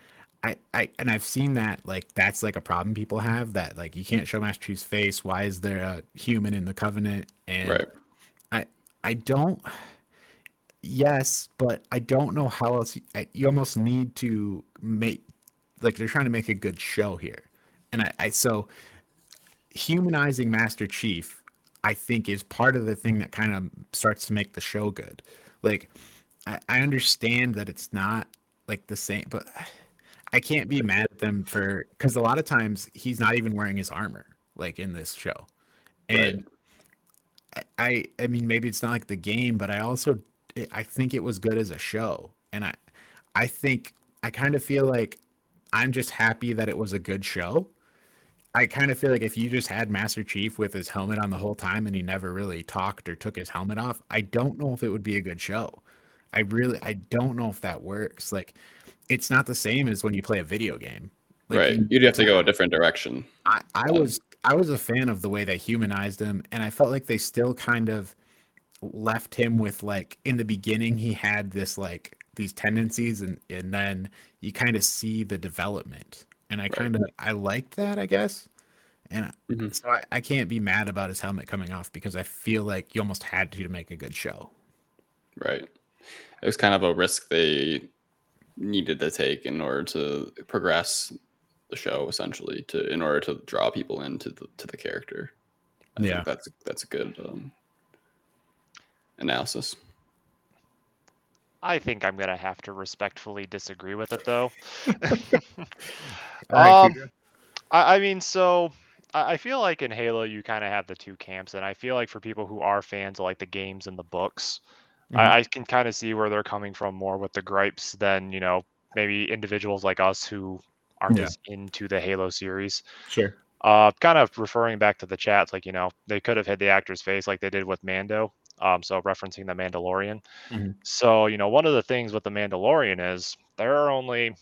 I, I and I've seen that like that's like a problem people have that like you can't show Master Chief's face. Why is there a human in the Covenant? And Right. I I don't. Yes, but I don't know how else. You, you almost need to make like they're trying to make a good show here, and I, I so humanizing Master Chief, I think, is part of the thing that kind of starts to make the show good. Like, I, I understand that it's not like the same, but I can't be mad at them for because a lot of times he's not even wearing his armor, like in this show, Right. and I I mean maybe it's not like the game, but I also I think it was good as a show, and I I think I kind of feel like I'm just happy that it was a good show. I kind of feel like if you just had Master Chief with his helmet on the whole time and he never really talked or took his helmet off, I don't know if it would be a good show. I really I don't know if that works. Like it's not the same as when you play a video game. Like, right. you- You'd have to go a different direction. I, I um, was I was a fan of the way they humanized him, and I felt like they still kind of left him with like in the beginning he had this like these tendencies, and and then you kind of see the development, and I Right. kind of I liked that I guess, and Mhm. so I, I can't be mad about his helmet coming off because I feel like you almost had to to make a good show. Right. It was kind of a risk they needed to take in order to progress the show, essentially, to in order to draw people into the to the character. I Yeah. think that's that's a good um, analysis. I think I'm gonna have to respectfully disagree with it though. Um, I, I mean, so I I feel like in Halo you kind of have the two camps, and I feel like for people who are fans of like the games and the books, Mhm. I, I can kind of see where they're coming from more with the gripes than you know maybe individuals like us who aren't Yeah. as into the Halo series. sure. Uh, kind of referring back to the chats, like you know they could have hit the actor's face like they did with Mando. Um, so referencing the Mandalorian. Mhm. So you know one of the things with the Mandalorian is there are only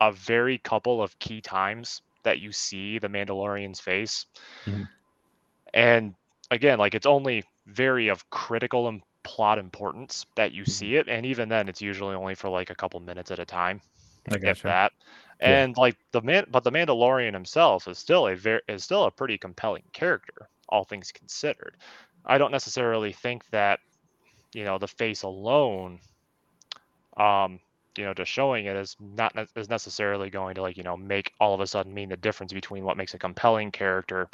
a very couple of key times that you see the Mandalorian's face, Mhm. and again, like it's only very of critical and plot importance that you Mhm. see it, and even then, it's usually only for like a couple minutes at a time I if gotcha. that. Yeah. And like the man, but the Mandalorian himself is still a very is still a pretty compelling character, all things considered. I don't necessarily think that, you know, the face alone, um, you know, just showing it is not is necessarily going to like you know make all of a sudden mean the difference between what makes a compelling character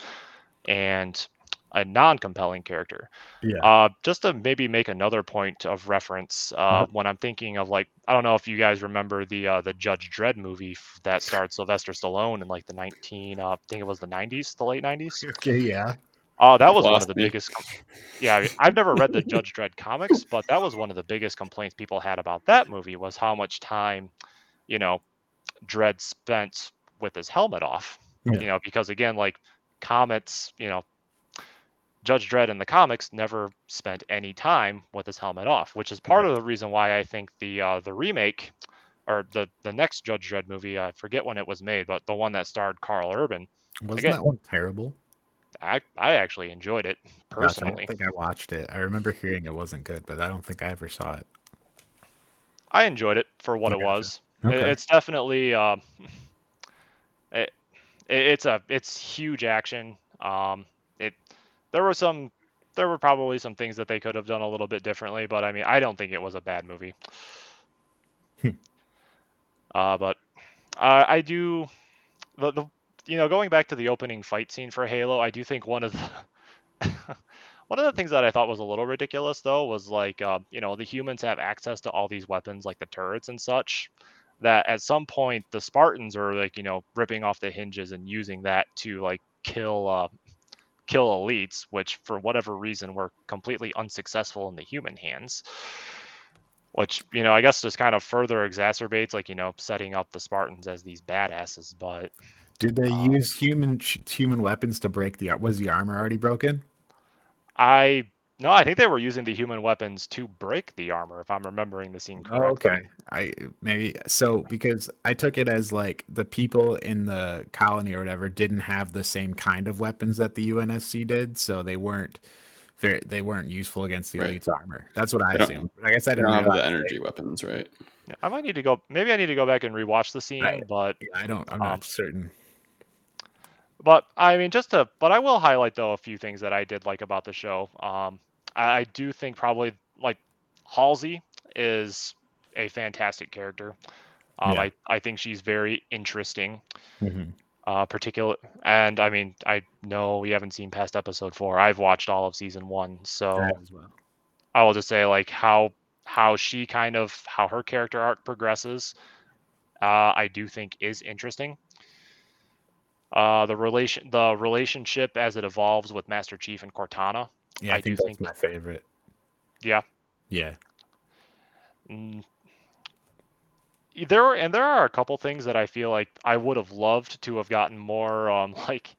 and a non-compelling character. Yeah. Uh, just to maybe make another point of reference, uh, Uh-huh. when I'm thinking of like, I don't know if you guys remember the uh, the Judge Dredd movie f- that starred Sylvester Stallone in like the 19, uh, I think it was the 90s, the late 90s. Okay. Yeah. Oh, that was one of the me. biggest. Com- yeah, I mean, I've never read the Judge Dredd comics, but that was one of the biggest complaints people had about that movie was how much time, you know, Dredd spent with his helmet off. Yeah. You know, because again, like comics, you know, Judge Dredd in the comics never spent any time with his helmet off, which is part of the reason why I think the uh, the remake or the the next Judge Dredd movie, I forget when it was made, but the one that starred Karl Urban, Wasn't Again- that one terrible? I I actually enjoyed it Gosh, I don't think I watched it. I remember hearing it wasn't good, but I don't think I ever saw it. I enjoyed it for what I it was. Okay. It's definitely it, it- it's a it's huge action. Um, it there were some there were probably some things that they could have done a little bit differently, but I mean I don't think it was a bad movie. Hmm. uh, but uh, I do the, the you know going back to the opening fight scene for Halo, I do think one of the one of the things that I thought was a little ridiculous though was like uh, you know the humans have access to all these weapons like the turrets and such that at some point the Spartans are like you know ripping off the hinges and using that to like kill uh, kill elites, which for whatever reason were completely unsuccessful in the human hands. Which you know I guess just kind of further exacerbates like you know setting up the Spartans as these badasses. But Did they Um, use human human weapons to break the ar- was the armor already broken? I no, I think they were using the human weapons to break the armor, if I'm remembering the scene Oh, correctly. okay. I maybe so because I took it as like the people in the colony or whatever didn't have the same kind of weapons that the UNSC did, so they weren't very they weren't useful against the Right. elite's armor. That's what I They don't- assumed. I guess I didn't don't have the realize energy weapons, right? I might need to go. Maybe I need to go back and rewatch the scene, Right. but they- I don't. I'm Um, not certain. But I mean, just to, but I will highlight though a few things that I did like about the show. Um, I, I do think probably like Halsey is a fantastic character. Um, Yeah. I I think she's very interesting. Mhm. Uh, particular, and I mean, I know we haven't seen past episode four. I've watched all of season one, so as well. I will just say like how how she kind of how her character arc progresses. Uh, I do think is interesting. Uh, the relation the relationship as it evolves with Master Chief and Cortana Yeah, I, I think do that's think- my favorite. Yeah. Yeah. Mm. There are, and there are a couple things that I feel like I would have loved to have gotten more um like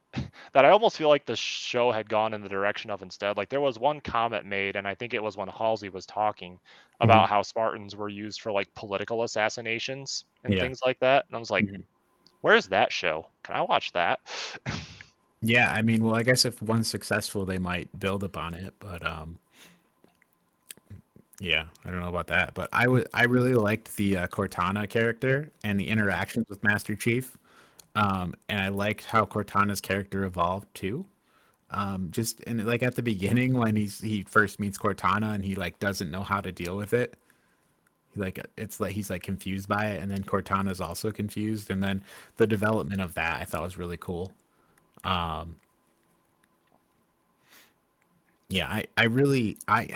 that I almost feel like the show had gone in the direction of instead. Like there was one comment made and I think it was when Halsey was talking about how Spartans were used for like political assassinations and Yeah. things like that. And I was like, Mhm. Where's that show? Can I watch that? Yeah, I mean, well, I guess if one's successful, they might build upon it, but um yeah, I don't know about that, but I would I really liked the uh, Cortana character and the interactions with Master Chief. Um and I liked how Cortana's character evolved too. Um just and like at the beginning when he's he first meets Cortana and he like doesn't know how to deal with it. Like it's like he's like confused by it and then Cortana's also confused and then the development of that I thought was really cool. Um, yeah, I, I really, I,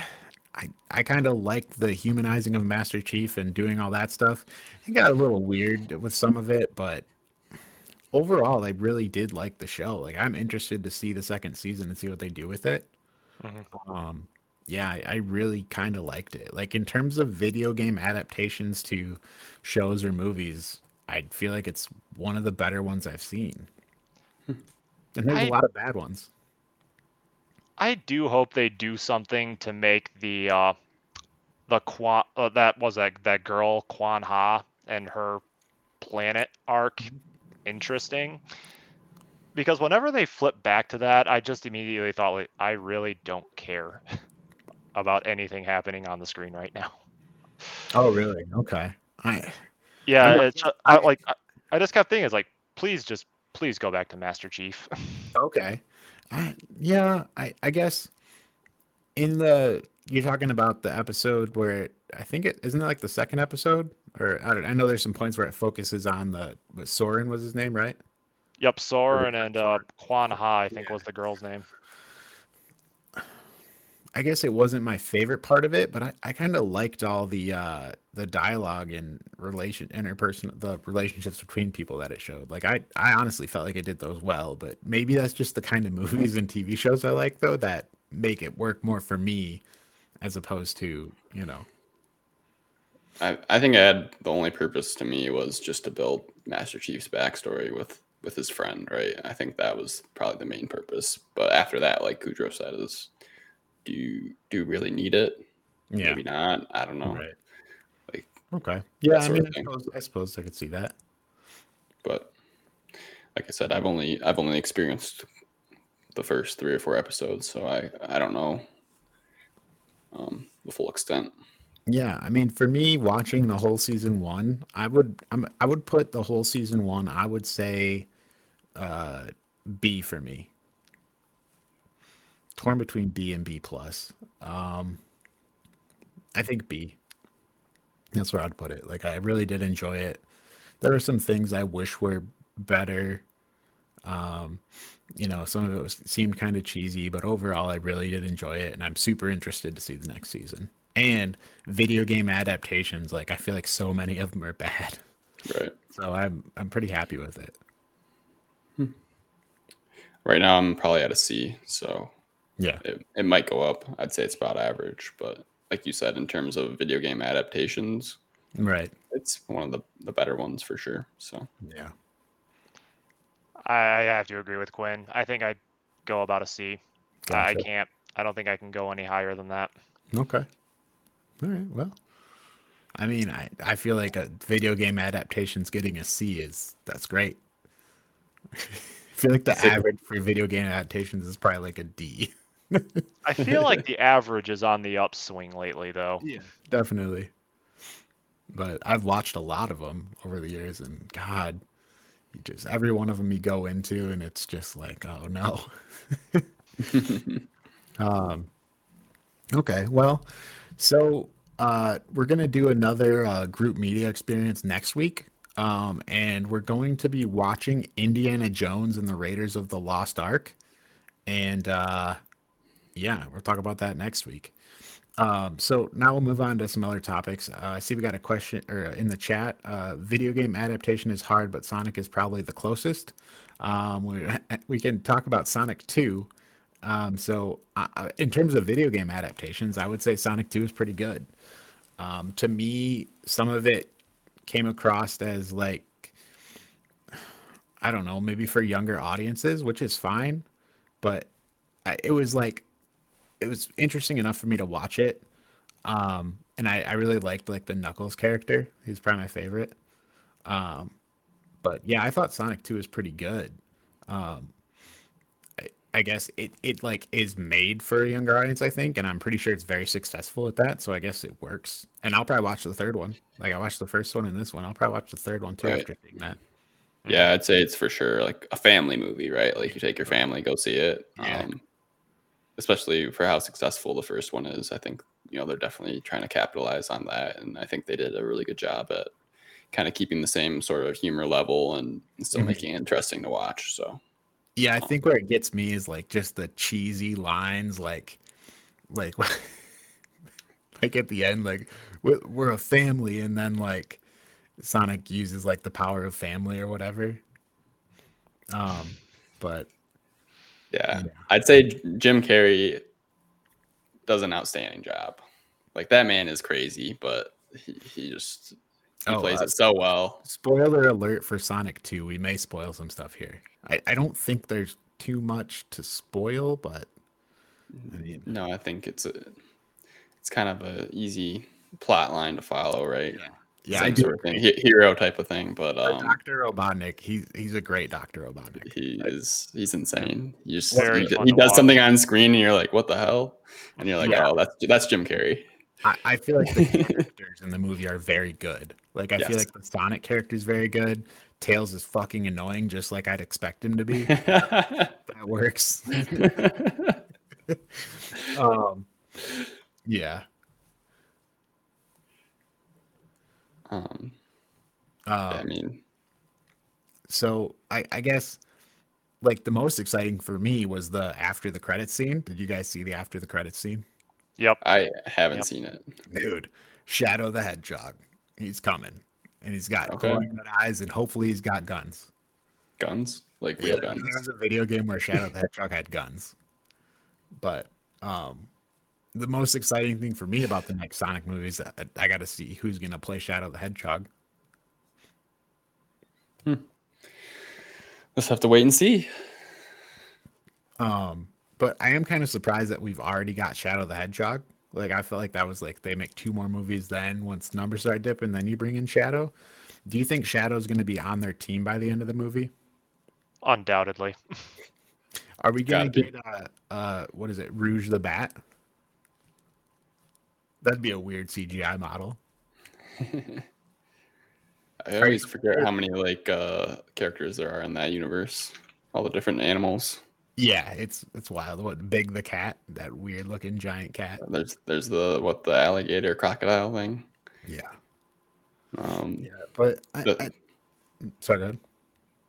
I, I kind of liked the humanizing of Master Chief and doing all that stuff. It got a little weird with some of it, but overall, I really did like the show. Like, I'm interested to see the second season and see what they do with it. Mhm. Um, yeah, I, I really kind of liked it. Like, in terms of video game adaptations to shows or movies, I feel like it's one of the better ones I've seen. And there's I- a lot of bad ones. I do hope they do something to make the uh the Kwan uh, that was that that girl Kwan Ha and her planet arc interesting. Because whenever they flip back to that, I just immediately thought like I really don't care about anything happening on the screen right now. Oh, really? Okay. I Yeah, it's, uh, I, like I, I just kept thinking, it's like, please just please go back to Master Chief. okay. I, yeah, I I guess in the you're talking about the episode where it, I think it isn't it like the second episode or I don't I know there's some points where it focuses on the what, Soren was his name, right? yep, Soren and uh, Kwan Ha, I think was the girl's name. I guess it wasn't my favorite part of it, but I, I kind of liked all the uh the dialogue and relation interpersonal the relationships between people that it showed. Like I I honestly felt like it did those well, but maybe that's just the kind of movies and TV shows I like though that make it work more for me as opposed to, you know. I, I think I had the only purpose to me was just to build Master Chief's backstory with with his friend, right? I think that was probably the main purpose. But after that, like Kudrow said, is do you do you really need it? Yeah. Maybe not. I don't know. Right. Like, Okay. Yeah, I mean I suppose, I suppose I could see that. But like I said, I've only I've only experienced the first three or four episodes, so I I don't know um, the full extent. Yeah, I mean, for me, watching the whole season one, I would, I'm, I would put the whole season one. I would say, uh, B for me. Torn between B and B plus. Um, I think B. That's where I'd put it. Like, I really did enjoy it. There are some things I wish were better. Um, you know, some of it was, seemed kind of cheesy, but overall, I really did enjoy it, and I'm super interested to see the next season. And video game adaptations, like I feel like so many of them are bad, Right. so I'm I'm pretty happy with it. Right now, I'm probably at a C, so Yeah, it, it might go up. I'd say it's about average, but like you said, in terms of video game adaptations, right. it's one of the, the better ones for sure. So Yeah, I, I have to agree with Quinn. I think I'd go about a C. I I Gotcha. can't. I don't think I can go any higher than that. Okay. All right. Well, I mean, I I feel like a video game adaptation's getting a C is that's great. I feel like the average for video game adaptations is probably like a D. I feel like the average is on the upswing lately, though. Yeah, definitely. But I've watched a lot of them over the years, and God, you just every one of them you go into, and it's just like, oh no. um. Okay, well, so uh, we're gonna do another uh, group media experience next week, um, and we're going to be watching Indiana Jones and the Raiders of the Lost Ark, and uh, yeah, we'll talk about that next week. Um, so now we'll move on to some other topics. Uh, I see we got a question or in the chat. Uh, video game adaptation is hard, but Sonic is probably the closest. Um, we we can talk about Sonic Two. Um, so uh, uh, in terms of video game adaptations, I would say Sonic 2 is pretty good. Um, to me, some of it came across as like I don't know, maybe for younger audiences, which is fine, but it was like it was interesting enough for me to watch it. Um, and I, I really liked like the Knuckles character. He's probably my favorite. Um, but yeah, I thought Sonic 2 was pretty good. Um, I, I guess it, it like is made for a younger audience, I think, and I'm pretty sure it's very successful at that. So I guess it works. And I'll probably watch the third one. Like I watched the first one and this one. I'll probably watch the third one too right. after seeing that. Yeah, I'd say it's for sure like a family movie, right? Like you take your family, go see it. Yeah. Um, especially for how successful the first one is. I think you know they're definitely trying to capitalize on that, and I think they did a really good job at kind of keeping the same sort of humor level and still mm-hmm. making it interesting to watch. So, yeah, I um, think where it gets me is like just the cheesy lines, like, like, like at the end, like we're, we're a family, and then like Sonic uses like the power of family or whatever. Um, but yeah, yeah, I'd say Jim Carrey does an outstanding job. Like that man is crazy, but he, he just he oh, plays uh, it so well. Spoiler alert for Sonic 2. We may spoil some stuff here. I, I don't think there's too much to spoil, but I mean, no, I think it's a it's kind of a easy plot line to follow, right? Yeah yeah, Same sort of thing, hero type of thing. But um, Doctor Robotnik, he's he's a great Doctor Robotnik. He is he's insane. He just he, he does something on screen, and you're like, what the hell? And you're like, yeah. oh, that's that's Jim Carrey. I, I feel like the characters in the movie are very good. Like I yes. feel like the Sonic character is very good. Tails is fucking annoying, just like I'd expect him to be. that works. um, yeah. Um, uh, I mean, so I, I guess like the most exciting for me was the after the credits scene. Did you guys see the after the credits scene? Yep. I haven't yep. seen it. Dude, Shadow the Hedgehog. He's coming. And he's got okay. eyes and hopefully he's got guns. Guns? Like real yeah, guns. There's a video game where Shadow the Hedgehog had guns. But um the most exciting thing for me about the next Sonic movies, I, I got to see who's going to play Shadow the Hedgehog. Hmm. Let's have to wait and see. Um, but I am kind of surprised that we've already got Shadow the Hedgehog. Like I felt like that was like they make two more movies then once numbers start dipping, then you bring in Shadow. Do you think Shadow's going to be on their team by the end of the movie? Undoubtedly. Are we going to get uh, uh, what is it, Rouge the Bat? That'd be a weird CGI model. I always forget how many like uh characters there are in that universe. All the different animals. Yeah, it's it's wild. What Big the cat, that weird looking giant cat. There's there's the what the alligator crocodile thing. Yeah. Um yeah, but I, the, I, sorry, go ahead.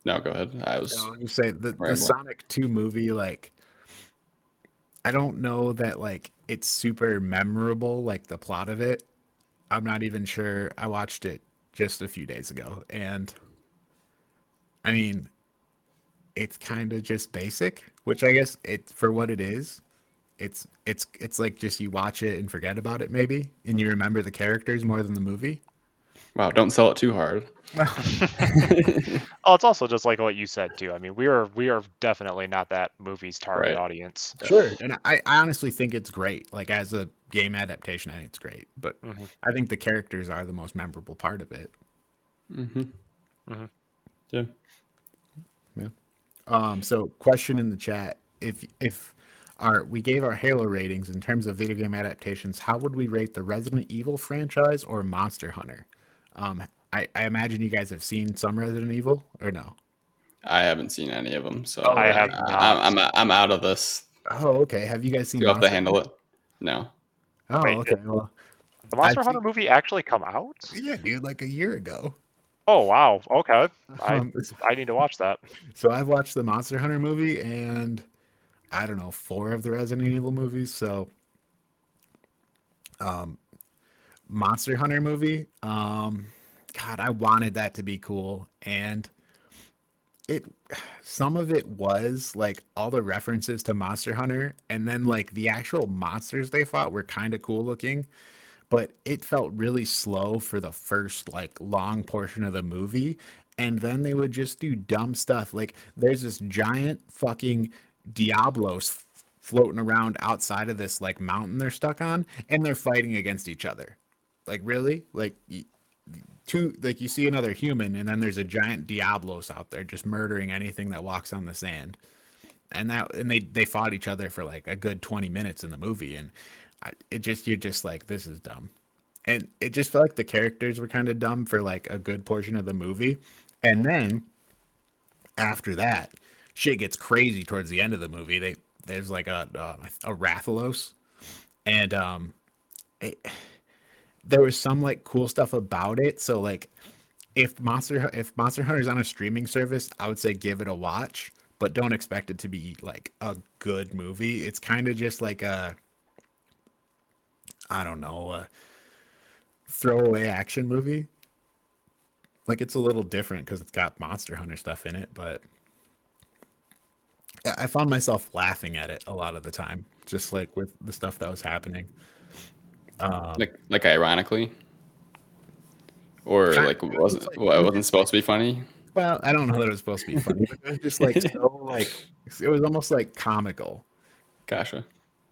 No, go ahead. I was no, you say the, the Sonic 2 movie, like I don't know that like it's super memorable, like the plot of it. I'm not even sure. I watched it just a few days ago, and I mean, it's kind of just basic, which I guess it for what it is. It's it's it's like just you watch it and forget about it maybe, and you remember the characters more than the movie. Wow, don't sell it too hard. oh, it's also just like what you said too. I mean, we are we are definitely not that movie's target right. audience. Sure, and I, I honestly think it's great. Like as a game adaptation, I think it's great. But mm-hmm. I think the characters are the most memorable part of it. Mm-hmm. Mm-hmm. Yeah. Yeah. Um. So, question in the chat: If if our we gave our Halo ratings in terms of video game adaptations, how would we rate the Resident Evil franchise or Monster Hunter? Um, I, I imagine you guys have seen some Resident Evil, or no? I haven't seen any of them, so I have. I'm, I'm I'm out of this. Oh, okay. Have you guys seen? You have to handle it. No. Oh, Wait, okay. Well, the Monster I've Hunter seen... movie actually come out? Yeah, dude, like a year ago. Oh wow. Okay. I um, I need to watch that. So I've watched the Monster Hunter movie and I don't know four of the Resident Evil movies. So, um, Monster Hunter movie. Um, God, I wanted that to be cool, and it some of it was like all the references to Monster Hunter and then like the actual monsters they fought were kind of cool looking, but it felt really slow for the first like long portion of the movie and then they would just do dumb stuff like there's this giant fucking Diablos floating around outside of this like mountain they're stuck on and they're fighting against each other. Like really? Like two like you see another human and then there's a giant diablos out there just murdering anything that walks on the sand. And that and they they fought each other for like a good 20 minutes in the movie and it just you're just like this is dumb. And it just felt like the characters were kind of dumb for like a good portion of the movie. And then after that shit gets crazy towards the end of the movie. They there's like a a, a rathalos. And um it, there was some like cool stuff about it. So like if Monster if Monster Hunter's on a streaming service, I would say give it a watch, but don't expect it to be like a good movie. It's kind of just like a I don't know, a throwaway action movie. Like it's a little different because it's got Monster Hunter stuff in it, but I found myself laughing at it a lot of the time, just like with the stuff that was happening. Um, like like ironically, or like wasn't like, well, it wasn't supposed to be funny. Well, I don't know that it was supposed to be funny. But it was just like so like it was almost like comical. Gotcha.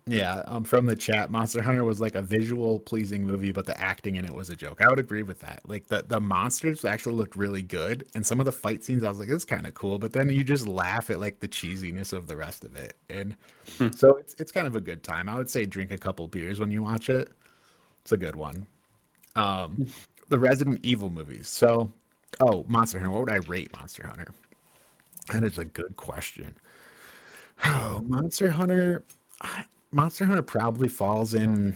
Yeah, um, from the chat, Monster Hunter was like a visual pleasing movie, but the acting in it was a joke. I would agree with that. Like the the monsters actually looked really good, and some of the fight scenes, I was like, "This is kind of cool," but then you just laugh at like the cheesiness of the rest of it, and hmm. so it's it's kind of a good time. I would say drink a couple beers when you watch it. It's a good one. Um, the Resident Evil movies. So, oh, Monster Hunter. What would I rate Monster Hunter? That is a good question. Oh, Monster Hunter. Monster Hunter probably falls in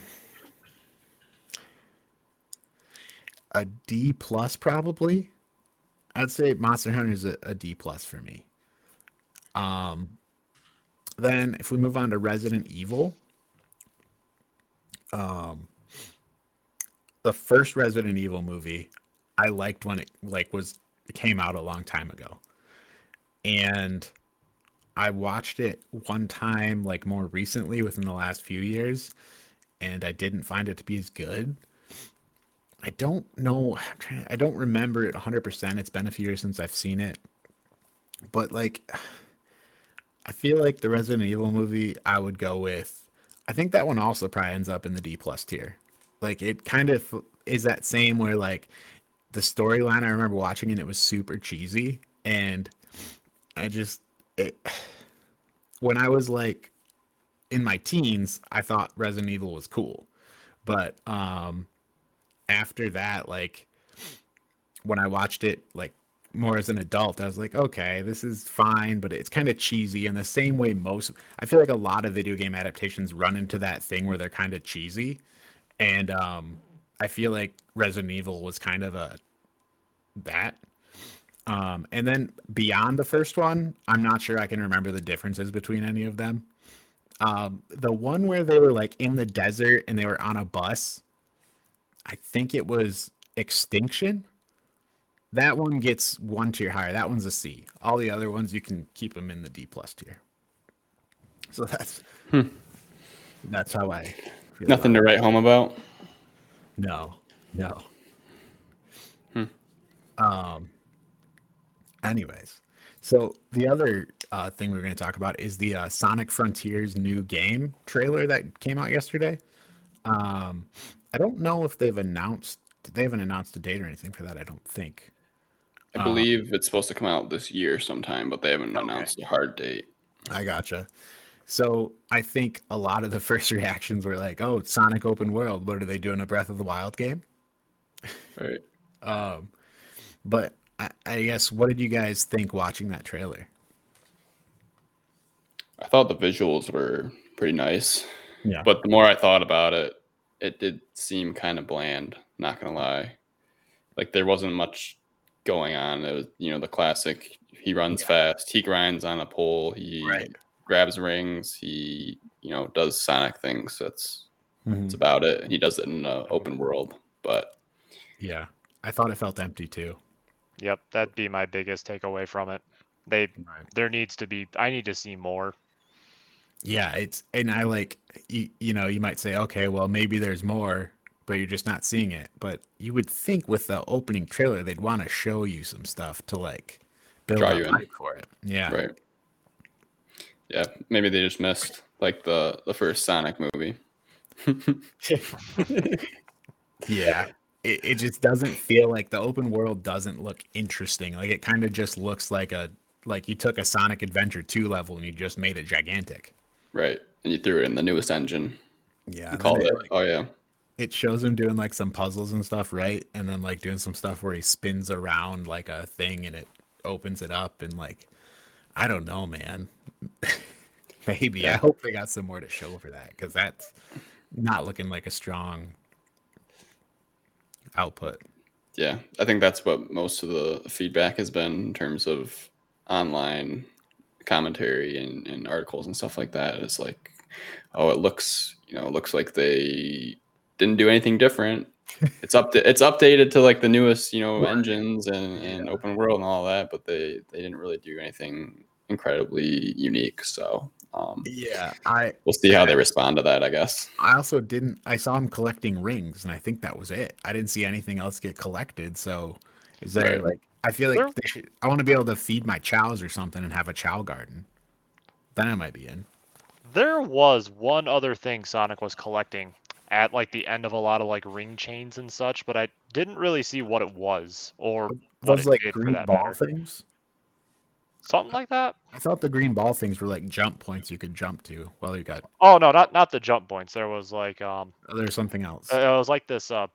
a D plus, probably. I'd say Monster Hunter is a, a D plus for me. Um, then if we move on to Resident Evil, um, the first Resident Evil movie I liked when it like was came out a long time ago. And I watched it one time like more recently within the last few years and I didn't find it to be as good. I don't know to, I don't remember it 100%. It's been a few years since I've seen it. But like I feel like the Resident Evil movie I would go with I think that one also probably ends up in the D plus tier. Like it kind of is that same where like the storyline I remember watching and it was super cheesy. And I just it when I was like in my teens, I thought Resident Evil was cool. But um after that, like when I watched it like more as an adult, I was like, okay, this is fine, but it's kind of cheesy. In the same way most I feel like a lot of video game adaptations run into that thing where they're kind of cheesy and um, I feel like Resident Evil was kind of a that. Um, and then beyond the first one, I'm not sure I can remember the differences between any of them. Um, the one where they were like in the desert and they were on a bus, I think it was Extinction. That one gets one tier higher. That one's a C. All the other ones you can keep them in the D plus tier. So that's hmm. that's how I Nothing to write home about. No, no. Hmm. Um. Anyways, so the other uh, thing we're going to talk about is the uh, Sonic Frontiers new game trailer that came out yesterday. Um, I don't know if they've announced. They haven't announced a date or anything for that. I don't think. I believe um, it's supposed to come out this year sometime, but they haven't okay. announced a hard date. I gotcha. So I think a lot of the first reactions were like, "Oh, Sonic open world. What are they doing a Breath of the Wild game?" Right. um, but I, I guess what did you guys think watching that trailer? I thought the visuals were pretty nice. Yeah. But the more I thought about it, it did seem kind of bland. Not gonna lie, like there wasn't much going on. It was you know the classic. He runs yeah. fast. He grinds on a pole. He right grabs rings. He, you know, does Sonic things. That's mm-hmm. that's about it. He does it in an open world. But yeah, I thought it felt empty too. Yep, that'd be my biggest takeaway from it. They Right. there needs to be. I need to see more. Yeah, it's and I like you, you know, you might say, okay, well maybe there's more, but you're just not seeing it. But you would think with the opening trailer they'd want to show you some stuff to like build Draw up you in. hype for it. Yeah. Right. Yeah, maybe they just missed like the the first Sonic movie. Yeah. It, it just doesn't feel like the open world doesn't look interesting. Like it kind of just looks like a like you took a Sonic Adventure 2 level and you just made it gigantic. right. And you threw it in the newest engine. Yeah. Called it. it, like, Oh yeah. it shows him doing like some puzzles and stuff, right? And then like doing some stuff where he spins around like a thing and it opens it up and like I don't know, man. Maybe I hope they got some more to show for that because that's not looking like a strong output. Yeah, I think that's what most of the feedback has been in terms of online commentary and, and articles and stuff like that. It's like, oh, it looks, you know, it looks like they didn't do anything different. It's up it's updated to like the newest, you know, Right. engines and, and Yeah. open world and all that, but they they didn't really do anything incredibly unique. So um, Yeah, I we'll see how they respond to that, I guess. I also didn't. I saw him collecting rings, and I think that was it. I didn't see anything else get collected. So, is there Right. like? I feel like they should, I want to be able to feed my Chaos or something and have a Chao garden. Then I might be in. There was one other thing Sonic was collecting at like the end of a lot of like ring chains and such, but I didn't really see what it was or Those it like green ball matter. things. Something like that. I thought the green ball things were like jump points you could jump to. Well, you got Oh no, not not the jump points. There was like um, oh, there's something else. uh, it was like this uh,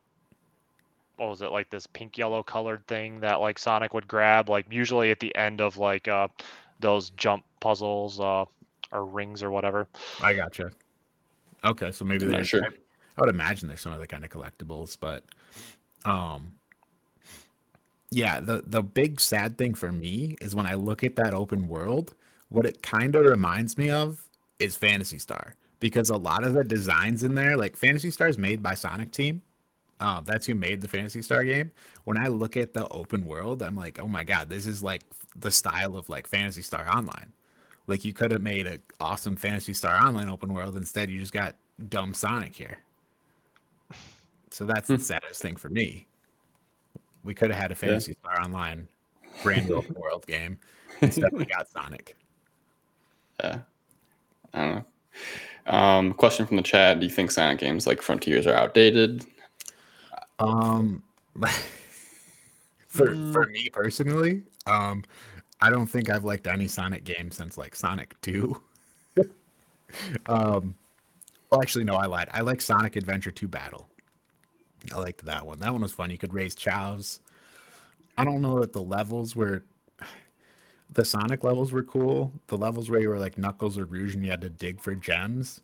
what was it like this pink yellow colored thing that like Sonic would grab like usually at the end of like uh those jump puzzles uh or rings or whatever. I gotcha. Okay, so maybe there's. sure. I, would imagine there's some other kind of collectibles, but um, yeah. The the big sad thing for me is when I look at that open world, what it kind of reminds me of is Phantasy Star because a lot of the designs in there, like Phantasy Star, is made by Sonic Team. Uh, that's who made the Phantasy Star game. When I look at the open world, I'm like, oh my god, this is like the style of like Phantasy Star Online. Like you could have made an awesome Phantasy Star Online open world. Instead, you just got dumb Sonic here. So that's the Hmm. saddest thing for me. We could have had a Phantasy Star Online brand new world game. Instead, we got Sonic. Yeah. I don't know. Um, question from the chat: Do you think Sonic games like Frontiers are outdated? Um, for Mm. for me personally, um, I don't think I've liked any Sonic game since like Sonic Two. um, well, actually, no, I lied. I like Sonic Adventure Two Battle. I liked that one. That one was fun. You could raise Chaos. I don't know that the levels were. The Sonic levels were cool. The levels where you were like Knuckles or Rouge and you had to dig for gems.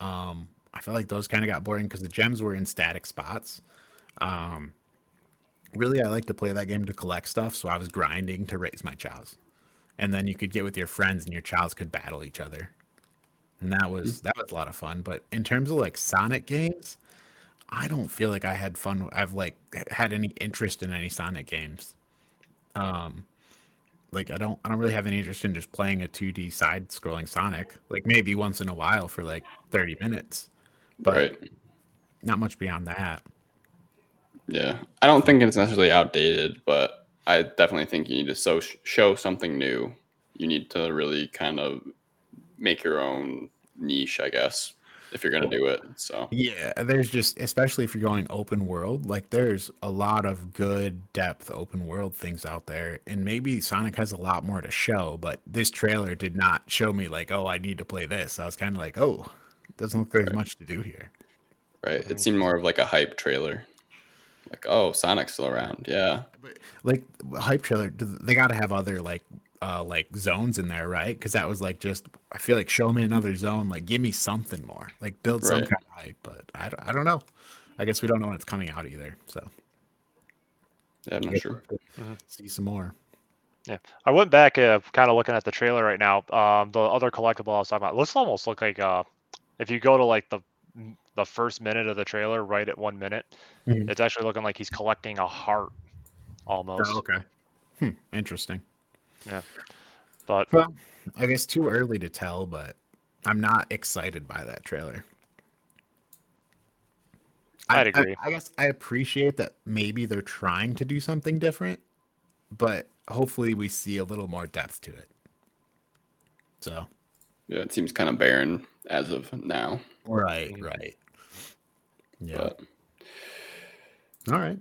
Um, I feel like those kind of got boring because the gems were in static spots. Um, really, I like to play that game to collect stuff, so I was grinding to raise my Chaos, and then you could get with your friends, and your Chaos could battle each other, and that was that was a lot of fun. But in terms of like Sonic games, I don't feel like I had fun. I've like had any interest in any Sonic games. Um, like I don't I don't really have any interest in just playing a 2D side scrolling Sonic. Like maybe once in a while for like 30 minutes, but right. not much beyond that. Yeah. I don't think it's necessarily outdated, but I definitely think you need to so show something new. You need to really kind of make your own niche, I guess, if you're gonna do it. So Yeah, there's just especially if you're going open world, like there's a lot of good depth open world things out there. And maybe Sonic has a lot more to show, but this trailer did not show me like, oh, I need to play this. I was kind of like, oh, doesn't look there's Right. much to do here. right. It seemed more of like a hype trailer. Like, oh, Sonic's still around. Yeah. Like hype trailer, they got to have other like uh like zones in there, right? Because that was like just I feel like show me another zone, like give me something more, like build some Right. kind of hype. But I don't, I don't know. I guess we don't know when it's coming out either. So Yeah, I'm not sure. Mhm. see some more. Yeah, I went back, uh, kind of looking at the trailer right now. Um, the other collectible I was talking about, looks almost look like uh, if you go to like the the first minute of the trailer, right at one minute, Mhm. it's actually looking like he's collecting a heart, almost. Oh, okay. Hmm, interesting. But Well, I guess too early to tell, but I'm not excited by that trailer. I- I'd agree. I, I guess I appreciate that maybe they're trying to do something different, but hopefully we see a little more depth to it. So Yeah, it seems kind of barren as of now. right, Mhm. right. Yeah. But All right.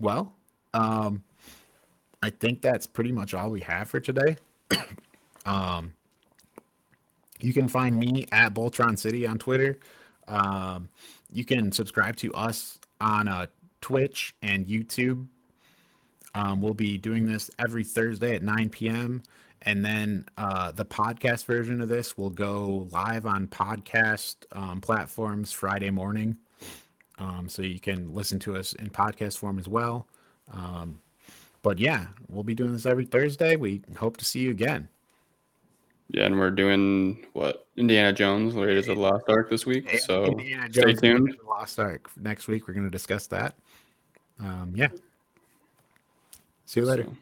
Well, um, I think that's pretty much all we have for today. um, you can find me at Boltron City on Twitter. Um, you can subscribe to us on uh, Twitch and YouTube. Um, we'll be doing this every Thursday at 9 p.m. And then uh, the podcast version of this will go live on podcast um, platforms Friday morning. Um, so you can listen to us in podcast form as well. But yeah, we'll be doing this every Thursday. We hope to see you again. yeah, and we're doing what Indiana Jones, Raiders of the Lost Ark this week. So Indiana stay Jones and tuned. the Lost Ark. Next week, we're going to discuss that. Um, yeah. See you later. so-